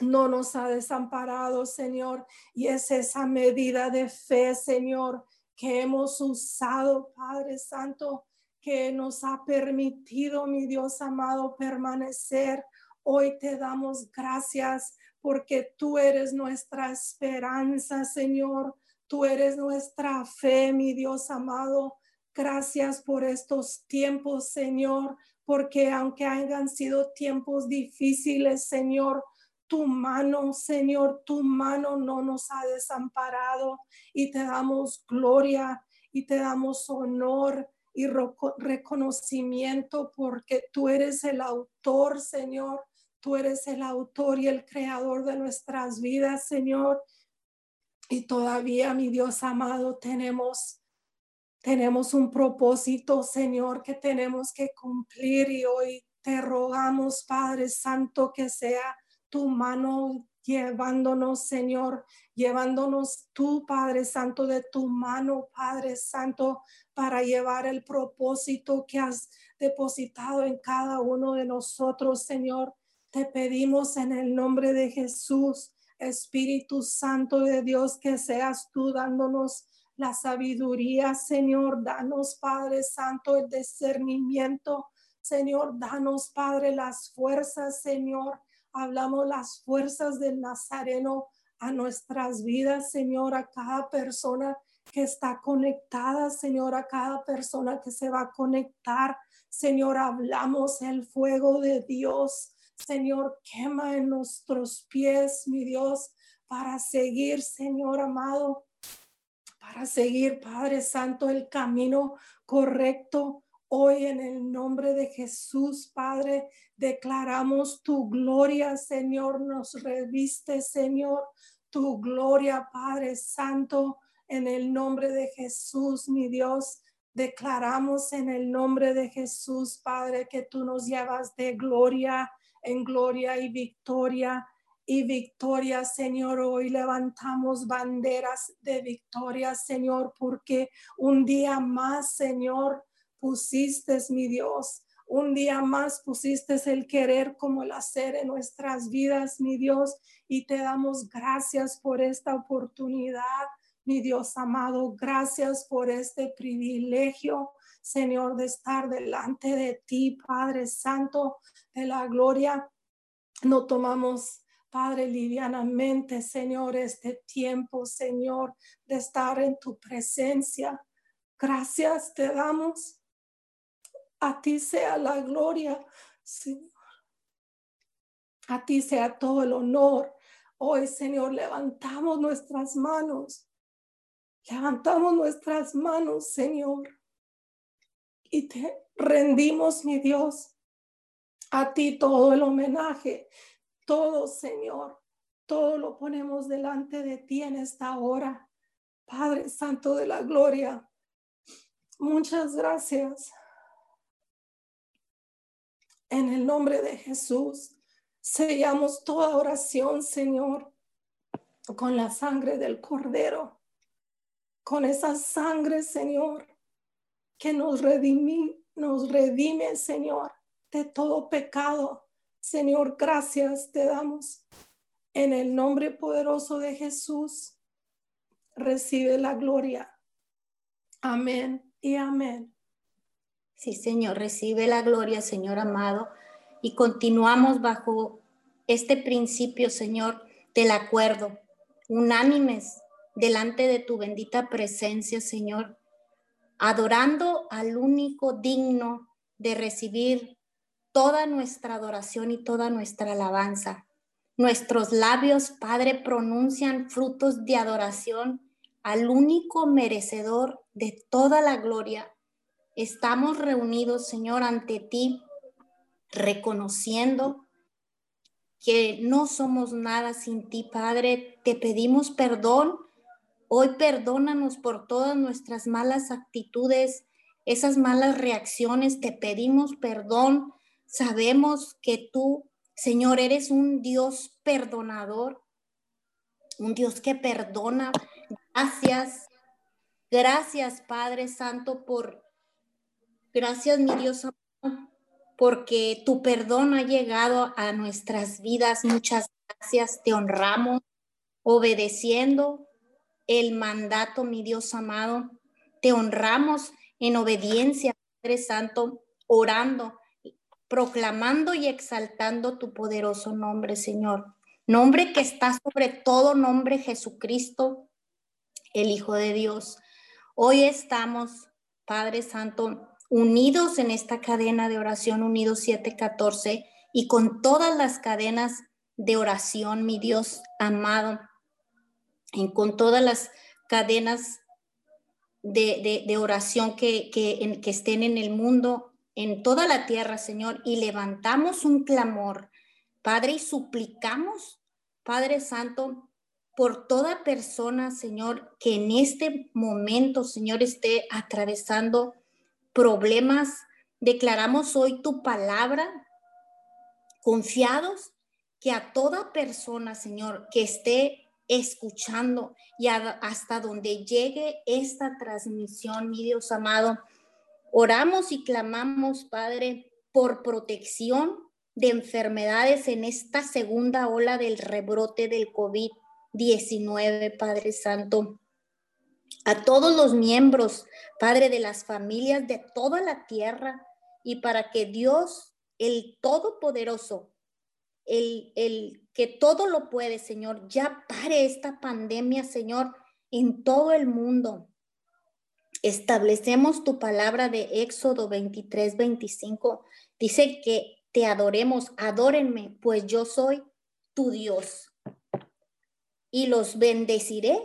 no nos ha desamparado, Señor, y es esa medida de fe, Señor, que hemos usado, Padre Santo, que nos ha permitido, mi Dios amado, permanecer. Hoy te damos gracias porque tú eres nuestra esperanza, Señor. Tú eres nuestra fe, mi Dios amado. Gracias por estos tiempos, Señor, porque aunque hayan sido tiempos difíciles, Señor, tu mano, Señor, tu mano no nos ha desamparado y te damos gloria y te damos honor y reconocimiento porque tú eres el autor, Señor. Tú eres el autor y el creador de nuestras vidas, Señor. Y todavía, mi Dios amado, tenemos tenemos un propósito, Señor, que tenemos que cumplir y hoy te rogamos, Padre Santo, que sea tu mano llevándonos, Señor, llevándonos tú, Padre Santo, de tu mano, Padre Santo, para llevar el propósito que has depositado en cada uno de nosotros, Señor. Te pedimos en el nombre de Jesús, Espíritu Santo de Dios, que seas tú dándonos la sabiduría, Señor. Danos, Padre Santo, el discernimiento. Señor, danos, Padre, las fuerzas, Señor, hablamos las fuerzas del Nazareno a nuestras vidas, Señor, a cada persona que está conectada, Señor, a cada persona que se va a conectar. Señor, hablamos el fuego de Dios. Señor, quema en nuestros pies, mi Dios, para seguir, Señor amado, para seguir, Padre Santo, el camino correcto Hoy en el nombre de Jesús, Padre, declaramos tu gloria, Señor, nos reviste, Señor, tu gloria, Padre Santo, en el nombre de Jesús, mi Dios. Declaramos en el nombre de Jesús, Padre, que tú nos llevas de gloria en gloria y victoria y victoria, Señor. Hoy levantamos banderas de victoria, Señor, porque un día más, Señor, pusiste, mi Dios. Un día más pusiste el querer como el hacer en nuestras vidas, mi Dios, y te damos gracias por esta oportunidad, mi Dios amado. Gracias por este privilegio, Señor, de estar delante de ti, Padre Santo de la gloria. No tomamos Padre, livianamente, Señor, este tiempo, Señor, de estar en tu presencia. Gracias te damos a ti sea la gloria, Señor. A ti sea todo el honor. Hoy, Señor, levantamos nuestras manos. Levantamos nuestras manos, Señor. Y te rendimos, mi Dios, a ti todo el homenaje, todo, Señor. Todo lo ponemos delante de ti en esta hora. Padre Santo de la Gloria, muchas gracias. En el nombre de Jesús, sellamos toda oración, Señor, con la sangre del Cordero, con esa sangre, Señor, que nos redime, nos redime, Señor, de todo pecado. Señor, gracias te damos. En el nombre poderoso de Jesús, recibe la gloria. Amén y amén. Sí, Señor, recibe la gloria, Señor amado. Y continuamos bajo este principio, Señor, del acuerdo, unánimes delante de tu bendita presencia, Señor, adorando al único digno de recibir toda nuestra adoración y toda nuestra alabanza. Nuestros labios, Padre, pronuncian frutos de adoración al único merecedor de toda la gloria estamos reunidos, Señor, ante ti, reconociendo que no somos nada sin ti, Padre. Te pedimos perdón. Hoy perdónanos por todas nuestras malas actitudes, esas malas reacciones. Te pedimos perdón. Sabemos que tú, Señor, eres un Dios perdonador, un Dios que perdona. Gracias. Gracias, Padre Santo, por Gracias, mi Dios, porque tu perdón ha llegado a nuestras vidas. Muchas gracias. Te honramos obedeciendo el mandato, mi Dios amado. Te honramos en obediencia, Padre Santo, orando, proclamando y exaltando tu poderoso nombre, Señor. Nombre que está sobre todo nombre, Jesucristo, el Hijo de Dios. Hoy estamos, Padre Santo, unidos en esta cadena de oración, unidos 714, y con todas las cadenas de oración, mi Dios amado, con todas las cadenas de, oración que, que, que estén en el mundo, en toda la tierra, Señor, y levantamos un clamor, Padre, y suplicamos, Padre Santo, por toda persona, Señor, que en este momento, Señor, esté atravesando problemas, declaramos hoy tu palabra, confiados que a toda persona, Señor, que esté escuchando y hasta donde llegue esta transmisión, mi Dios amado, oramos y clamamos, Padre, por protección de enfermedades en esta segunda ola del rebrote del COVID-19, Padre Santo. A todos los miembros, Padre, de las familias de toda la tierra y para que Dios, el Todopoderoso, el, el que todo lo puede, Señor, ya pare esta pandemia, Señor, en todo el mundo. Establecemos tu palabra de Éxodo 23, 25. Dice que te adoremos, adórenme, pues yo soy tu Dios. Y los bendeciré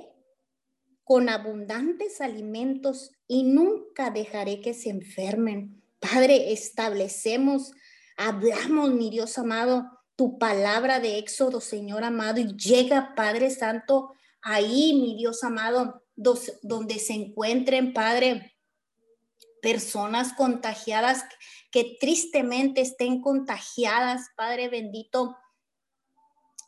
con abundantes alimentos y nunca dejaré que se enfermen. Padre, establecemos, hablamos, mi Dios amado, tu palabra de Éxodo, Señor amado, y llega, Padre Santo, ahí, mi Dios amado, donde se encuentren, Padre, personas contagiadas que tristemente estén contagiadas, Padre bendito,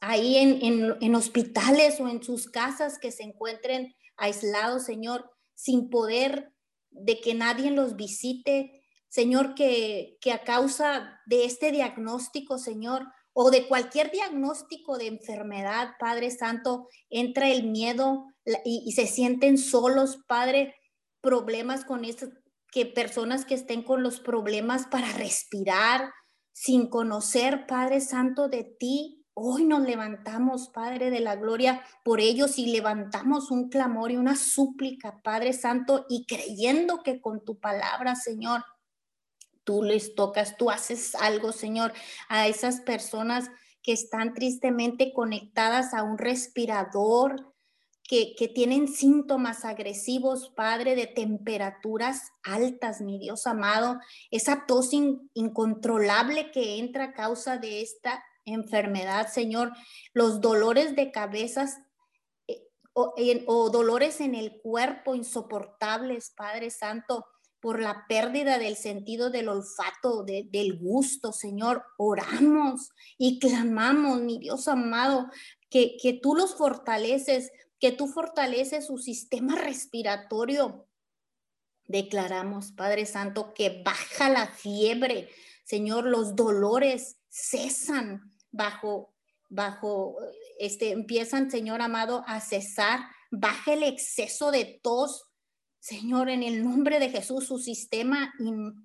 ahí en, en hospitales o en sus casas que se encuentren aislados, Señor, sin poder de que nadie los visite. Señor, que, que a causa de este diagnóstico, Señor, o de cualquier diagnóstico de enfermedad, Padre Santo, entra el miedo y, se sienten solos, Padre, problemas con eso, que personas que estén con los problemas para respirar, sin conocer, Padre Santo, de ti, Hoy nos levantamos, Padre de la Gloria, por ellos y levantamos un clamor y una súplica, Padre Santo, y creyendo que con tu palabra, Señor, tú les tocas, tú haces algo, Señor, a esas personas que están tristemente conectadas a un respirador, que, que, tienen síntomas agresivos, Padre, de temperaturas altas, mi Dios amado, esa tos incontrolable que entra a causa de esta enfermedad, Señor, los dolores de cabezas eh, o, dolores en el cuerpo insoportables, Padre Santo, por la pérdida del sentido del olfato, del gusto, Señor. Oramos y clamamos, mi Dios amado, que, que tú los fortaleces, que tú fortaleces su sistema respiratorio. Declaramos, Padre Santo, que baja la fiebre, Señor, los dolores cesan bajo, bajo, este, empiezan, Señor amado, a cesar, baja el exceso de tos, Señor, en el nombre de Jesús, su sistema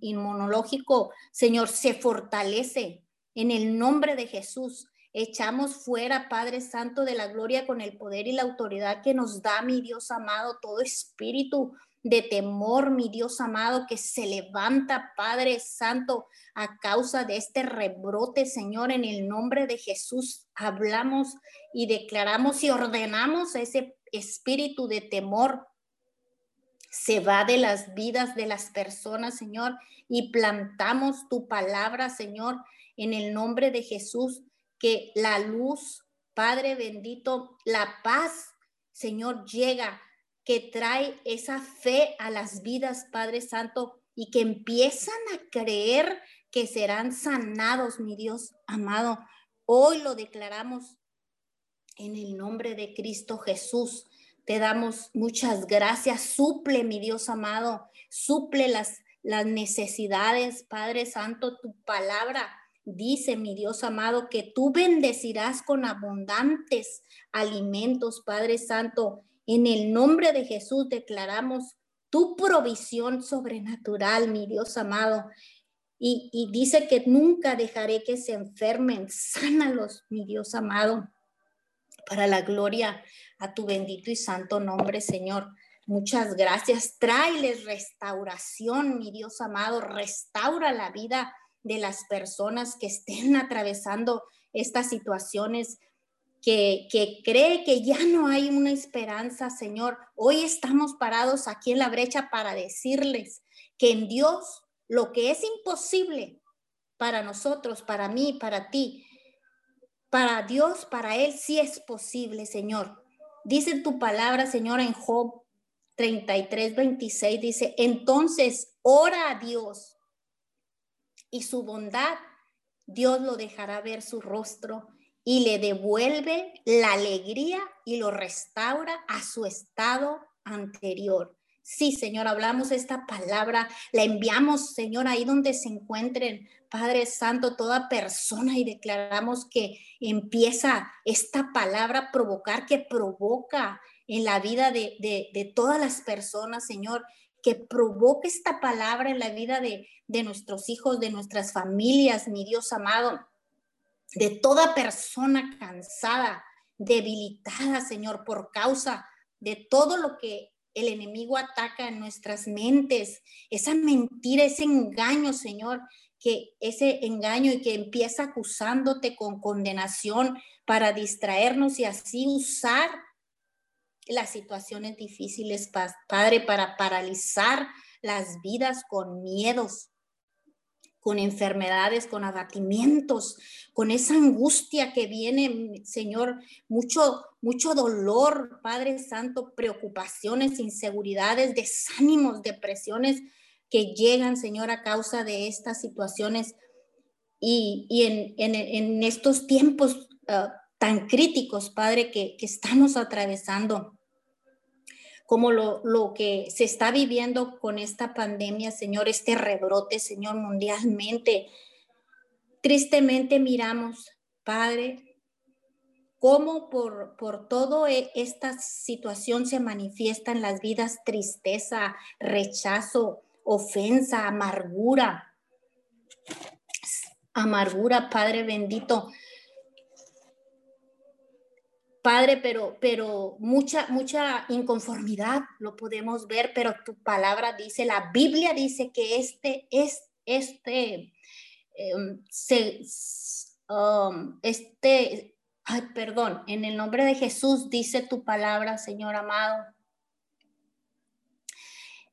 inmunológico, Señor, se fortalece. En el nombre de Jesús, echamos fuera, Padre Santo de la gloria, con el poder y la autoridad que nos da, mi Dios amado, todo espíritu de temor, mi Dios amado, que se levanta, Padre Santo, a causa de este rebrote, Señor, en el nombre de Jesús. Hablamos y declaramos y ordenamos ese espíritu de temor. Se va de las vidas de las personas, Señor, y plantamos tu palabra, Señor, en el nombre de Jesús, que la luz, Padre bendito, la paz, Señor, llega que trae esa fe a las vidas, Padre Santo, y que empiezan a creer que serán sanados, mi Dios amado. Hoy lo declaramos en el nombre de Cristo Jesús. Te damos muchas gracias. Suple, mi Dios amado, suple las, las necesidades, Padre Santo, tu palabra. Dice mi Dios amado que tú bendecirás con abundantes alimentos, Padre Santo, en el nombre de Jesús declaramos tu provisión sobrenatural, mi Dios amado. Y, dice que nunca dejaré que se enfermen. Sánalos, mi Dios amado, para la gloria a tu bendito y santo nombre, Señor. Muchas gracias. Tráeles restauración, mi Dios amado. Restaura la vida de las personas que estén atravesando estas situaciones que, cree que ya no hay una esperanza, Señor. Hoy estamos parados aquí en la brecha para decirles que en Dios lo que es imposible para nosotros, para mí, para ti, para Dios, para Él sí es posible, Señor. Dice tu palabra, Señor, en Job 33, 26, dice, entonces ora a Dios y su bondad, Dios lo dejará ver su rostro y le devuelve la alegría y lo restaura a su estado anterior. Sí, Señor, hablamos esta palabra, la enviamos, Señor, ahí donde se encuentren, Padre Santo, toda persona y declaramos que empieza esta palabra a provocar, que provoca en la vida de, de, todas las personas, Señor, que provoque esta palabra en la vida de, de nuestros hijos, de nuestras familias, mi Dios amado de toda persona cansada, debilitada, Señor, por causa de todo lo que el enemigo ataca nuestras mentes, esa mentira, ese engaño, Señor, que ese engaño y que empieza acusándote con condenación para distraernos y así usar las situaciones difíciles, Padre, para paralizar las vidas con miedos, con enfermedades, con abatimientos, con esa angustia que viene, Señor, mucho, mucho dolor, Padre Santo, preocupaciones, inseguridades, desánimos, depresiones que llegan, Señor, a causa de estas situaciones. Y, en, estos tiempos ah, tan críticos, Padre, que, que estamos atravesando como lo, lo, que se está viviendo con esta pandemia, Señor, este rebrote, Señor, mundialmente. Tristemente miramos, Padre, cómo por, por toda e, esta situación se manifiesta las vidas tristeza, rechazo, ofensa, amargura. Amargura, Padre bendito. Padre, pero, pero mucha, mucha inconformidad lo podemos ver, pero tu palabra dice, la Biblia dice que este, es, este, em, um, este, ay, perdón, en el nombre de Jesús dice tu palabra, Señor amado,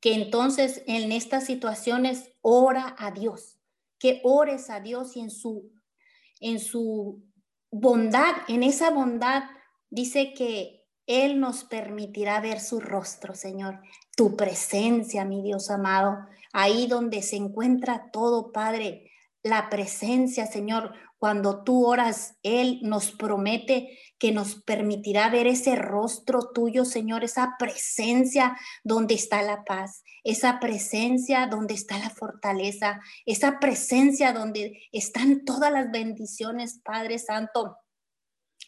que entonces en estas situaciones ora a Dios, que ores a Dios y en su, en su bondad, en esa bondad dice que Él nos permitirá ver su rostro, Señor, tu presencia, mi Dios amado, ahí donde se encuentra todo, Padre, la presencia, Señor. Cuando tú oras, Él nos promete que nos permitirá ver ese rostro tuyo, Señor, esa presencia donde está la paz, esa presencia donde está la fortaleza, esa presencia donde están todas las bendiciones, Padre Santo.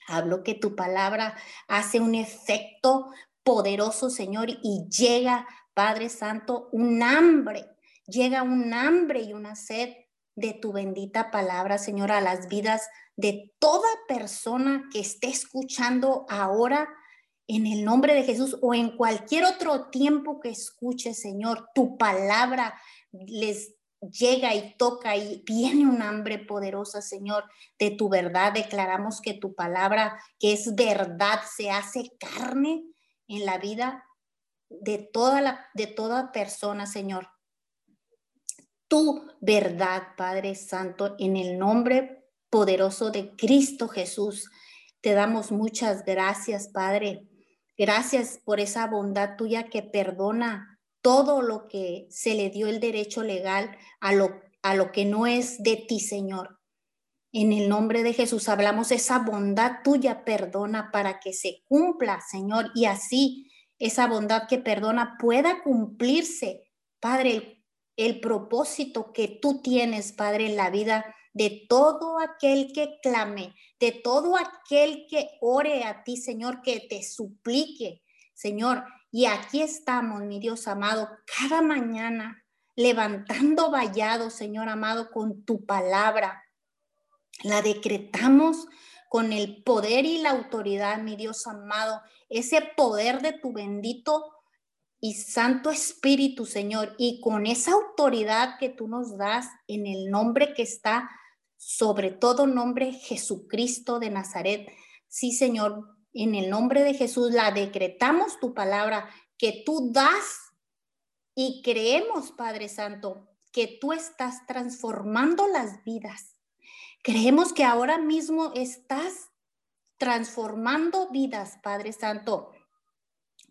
Hablo que tu palabra hace un efecto poderoso, Señor, y llega, Padre Santo, un hambre, llega un hambre y una sed de tu bendita palabra, Señor, a las vidas de toda persona que esté escuchando ahora en el nombre de Jesús o en cualquier otro tiempo que escuche, Señor, tu palabra les llega y toca y viene un hambre poderosa, Señor, de tu verdad. Declaramos que tu palabra, que es verdad, se hace carne en la vida de toda la de toda persona, Señor. Tu verdad, Padre Santo, en el nombre poderoso de Cristo Jesús. Te damos muchas gracias, Padre. Gracias por esa bondad tuya que perdona todo lo que se le dio el derecho legal a lo, a lo que no es de ti, Señor. En el nombre de Jesús hablamos esa bondad tuya, perdona para que se cumpla, Señor, y así esa bondad que perdona pueda cumplirse, Padre, el, el propósito que tú tienes, Padre, en la vida de todo aquel que clame, de todo aquel que ore a ti, Señor, que te suplique, Señor, y aquí estamos, mi Dios amado, cada mañana levantando vallado, Señor amado, con tu palabra. La decretamos con el poder y la autoridad, mi Dios amado, ese poder de tu bendito y Santo Espíritu, Señor, y con esa autoridad que tú nos das en el nombre que está sobre todo nombre Jesucristo de Nazaret. Sí, Señor, en el nombre de Jesús la decretamos tu palabra que tú das y creemos, Padre Santo, que tú estás transformando las vidas. Creemos que ahora mismo estás transformando vidas, Padre Santo,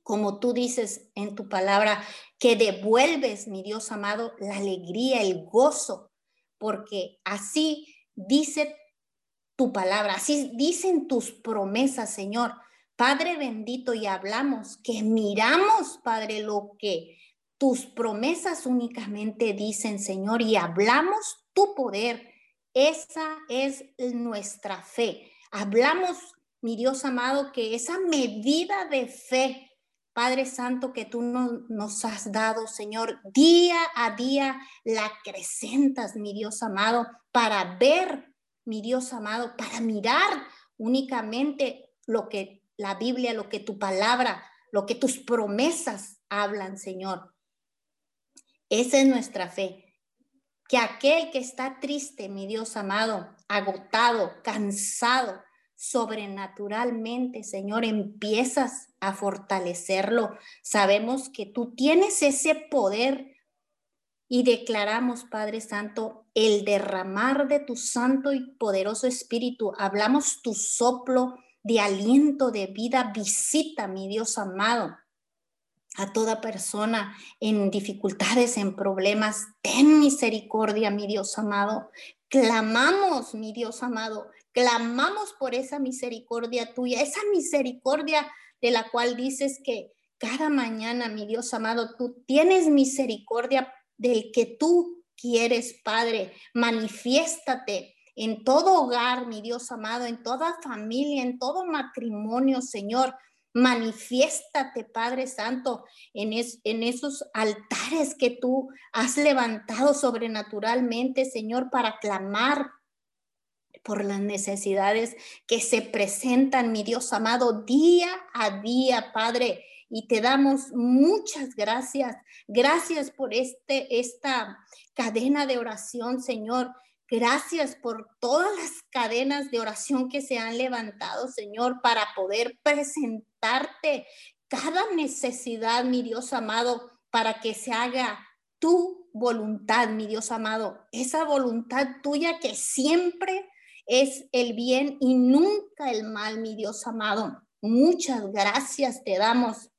como tú dices en tu palabra, que devuelves, mi Dios amado, la alegría, el gozo, porque así dice tu palabra, así dicen tus promesas, Señor. Padre bendito, y hablamos que miramos, Padre, lo que tus promesas únicamente dicen, Señor, y hablamos tu poder. Esa es nuestra fe. Hablamos, mi Dios amado, que esa medida de fe, Padre Santo, que tú nos has dado, Señor, día a día la acrecentas, mi Dios amado, para ver mi Dios amado, para mirar únicamente lo que la Biblia, lo que tu palabra, lo que tus promesas hablan, Señor. Esa es nuestra fe. Que aquel que está triste, mi Dios amado, agotado, cansado, sobrenaturalmente, Señor, empiezas a fortalecerlo. Sabemos que tú tienes ese poder y declaramos, Padre Santo, el derramar de tu santo y poderoso espíritu. Hablamos tu soplo de aliento, de vida. Visita, mi Dios amado, a toda persona en dificultades, en problemas. Ten misericordia, mi Dios amado. Clamamos, mi Dios amado, clamamos por esa misericordia tuya, esa misericordia de la cual dices que cada mañana, mi Dios amado, tú tienes misericordia del que tú quieres, Padre. Manifiéstate en todo hogar, mi Dios amado, en toda familia, en todo matrimonio, Señor. Manifiéstate, Padre Santo, en, en esos altares que tú has levantado sobrenaturalmente, Señor, para clamar por las necesidades que se presentan, mi Dios amado, día a día, Padre y te damos muchas gracias. Gracias por este, esta cadena de oración, Señor. Gracias por todas las cadenas de oración que se han levantado, Señor, para poder presentarte cada necesidad, mi Dios amado, para que se haga tu voluntad, mi Dios amado. Esa voluntad tuya que siempre es el bien y nunca el mal, mi Dios amado. Muchas gracias te damos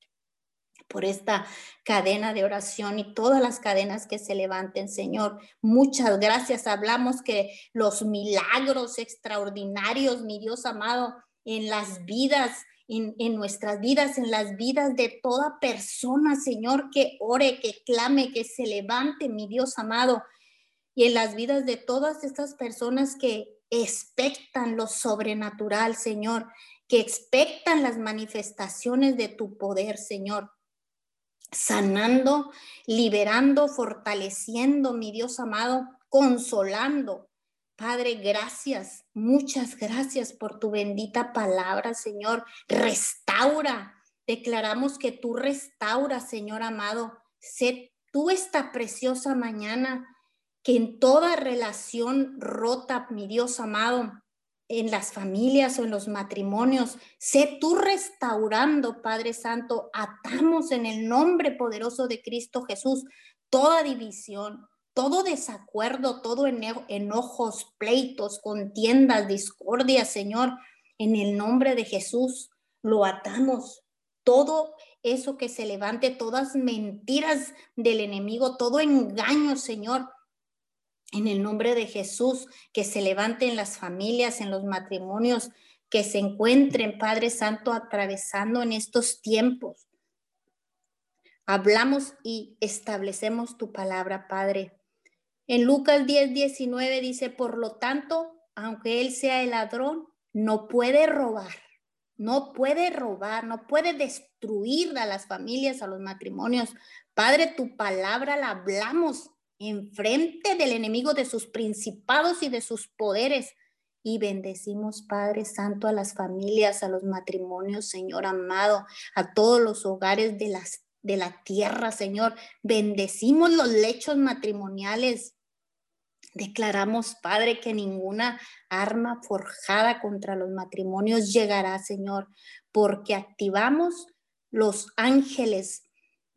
por esta cadena de oración y todas las cadenas que se levanten, Señor. Muchas gracias. Hablamos que los milagros extraordinarios, mi Dios amado, en las vidas, en, en, nuestras vidas, en las vidas de toda persona, Señor, que ore, que clame, que se levante, mi Dios amado, y en las vidas de todas estas personas que expectan lo sobrenatural, Señor, que expectan las manifestaciones de tu poder, Señor sanando, liberando, fortaleciendo, mi Dios amado, consolando. Padre, gracias, muchas gracias por tu bendita palabra, Señor. Restaura. Declaramos que tú restauras, Señor amado. Sé tú esta preciosa mañana que en toda relación rota, mi Dios amado, en las familias o en los matrimonios. Sé tú restaurando, Padre Santo. Atamos en el nombre poderoso de Cristo Jesús toda división, todo desacuerdo, todo enojos, pleitos, contiendas, discordias, Señor. En el nombre de Jesús lo atamos. Todo eso que se levante, todas mentiras del enemigo, todo engaño, Señor en el nombre de Jesús, que se levanten las familias, en los matrimonios, que se encuentren, Padre Santo, atravesando en estos tiempos. Hablamos y establecemos tu palabra, Padre. En Lucas 10, 19 dice, por lo tanto, aunque él sea el ladrón, no puede robar, no puede robar, no puede destruir a las familias, a los matrimonios. Padre, tu palabra la hablamos enfrente del enemigo de sus principados y de sus poderes. Y bendecimos, Padre Santo, a las familias, a los matrimonios, Señor amado, a todos los hogares de, las, de la tierra, Señor. Bendecimos los lechos matrimoniales. Declaramos, Padre, que ninguna arma forjada contra los matrimonios llegará, Señor, porque activamos los ángeles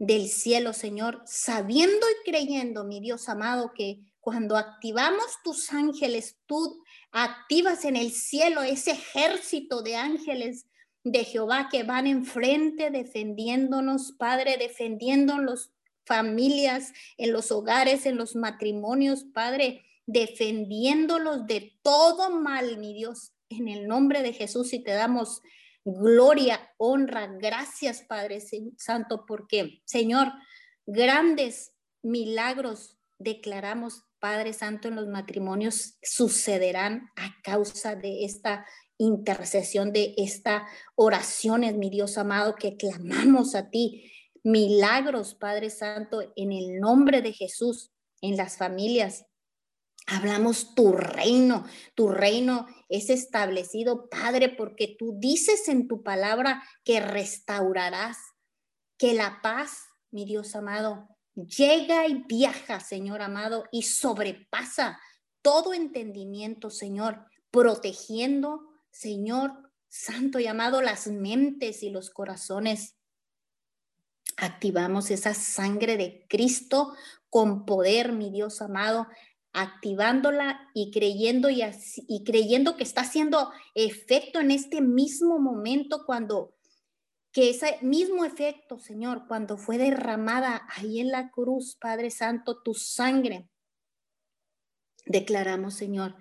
del cielo, Señor, sabiendo y creyendo, mi Dios amado, que cuando activamos tus ángeles, tú activas en el cielo ese ejército de ángeles de Jehová que van enfrente defendiéndonos, Padre, defendiendo las familias, en los hogares, en los matrimonios, Padre, defendiéndolos de todo mal, mi Dios, en el nombre de Jesús y te damos gloria, honra. Gracias, Padre Santo, porque, Señor, grandes milagros declaramos, Padre Santo, en los matrimonios sucederán a causa de esta intercesión, de esta oración, mi Dios amado, que clamamos a ti. Milagros, Padre Santo, en el nombre de Jesús, en las familias, Hablamos tu reino, tu reino es establecido, Padre, porque tú dices en tu palabra que restaurarás, que la paz, mi Dios amado, llega y viaja, Señor amado, y sobrepasa todo entendimiento, Señor, protegiendo, Señor Santo y amado, las mentes y los corazones. Activamos esa sangre de Cristo con poder, mi Dios amado, activándola y creyendo y, creyendo que está haciendo efecto en este mismo momento cuando que ese mismo efecto, Señor, cuando fue derramada ahí en la cruz, Padre Santo, tu sangre, declaramos, Señor,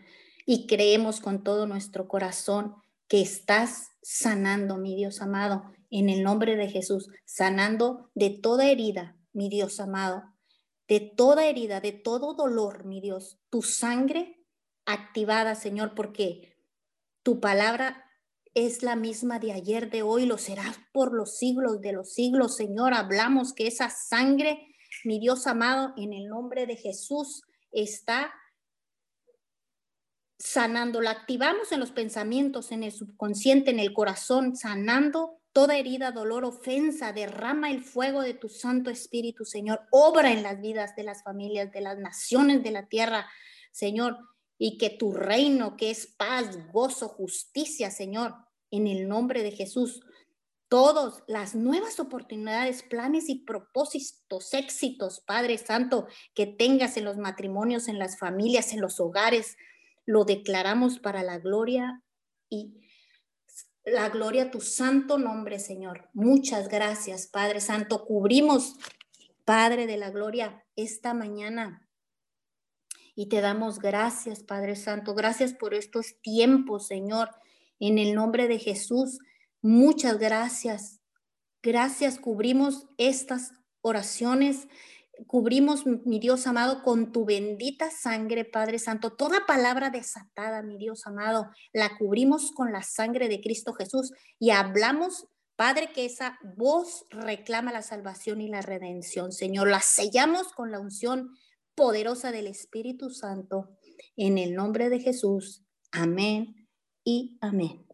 y creemos con todo nuestro corazón que estás sanando, mi Dios amado, en el nombre de Jesús, sanando de toda herida, mi Dios amado, de toda herida, de todo dolor, mi Dios, tu sangre activada, Señor, porque tu palabra es la misma de ayer, de hoy, lo será por los siglos de los siglos, Señor. Hablamos que esa sangre, mi Dios amado, en el nombre de Jesús, está sanando. La activamos en los pensamientos, en el subconsciente, en el corazón, sanando toda herida, dolor, ofensa, derrama el fuego de tu Santo Espíritu, Señor. Obra en las vidas de las familias, de las naciones de la tierra, Señor. Y que tu reino, que es paz, gozo, justicia, Señor, en el nombre de Jesús, todas las nuevas oportunidades, planes y propósitos, éxitos, Padre Santo, que tengas en los matrimonios, en las familias, en los hogares, lo declaramos para la gloria y la gloria a tu santo nombre, Señor. Muchas gracias, Padre Santo. Cubrimos, Padre de la gloria, esta mañana. Y te damos gracias, Padre Santo. Gracias por estos tiempos, Señor. En el nombre de Jesús, muchas gracias. Gracias, cubrimos estas oraciones cubrimos, mi Dios amado, con tu bendita sangre, Padre Santo. Toda palabra desatada, mi Dios amado, la cubrimos con la sangre de Cristo Jesús y hablamos, Padre, que esa voz reclama la salvación y la redención. Señor, la sellamos con la unción poderosa del Espíritu Santo. En el nombre de Jesús. Amén y amén.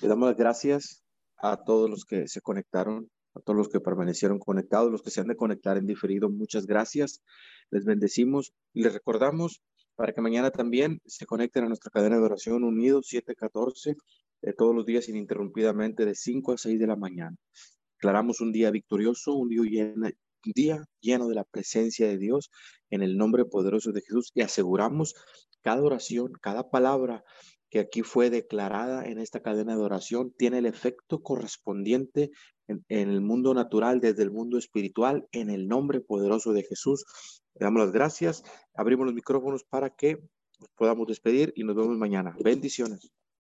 Le damos las gracias a todos los que se conectaron a todos los que permanecieron conectados, los que se han de conectar en diferido, muchas gracias. Les bendecimos y les recordamos para que mañana también se conecten a nuestra cadena de oración unidos 714 de todos los días ininterrumpidamente de 5 a 6 de la mañana. Declaramos un día victorioso, un día lleno, un día lleno de la presencia de Dios en el nombre poderoso de Jesús y aseguramos cada oración, cada palabra que aquí fue declarada en esta cadena de oración tiene el efecto correspondiente en, el mundo natural, desde el mundo espiritual, en el nombre poderoso de Jesús. Le damos las gracias, abrimos los micrófonos para que podamos despedir y nos vemos mañana. Bendiciones.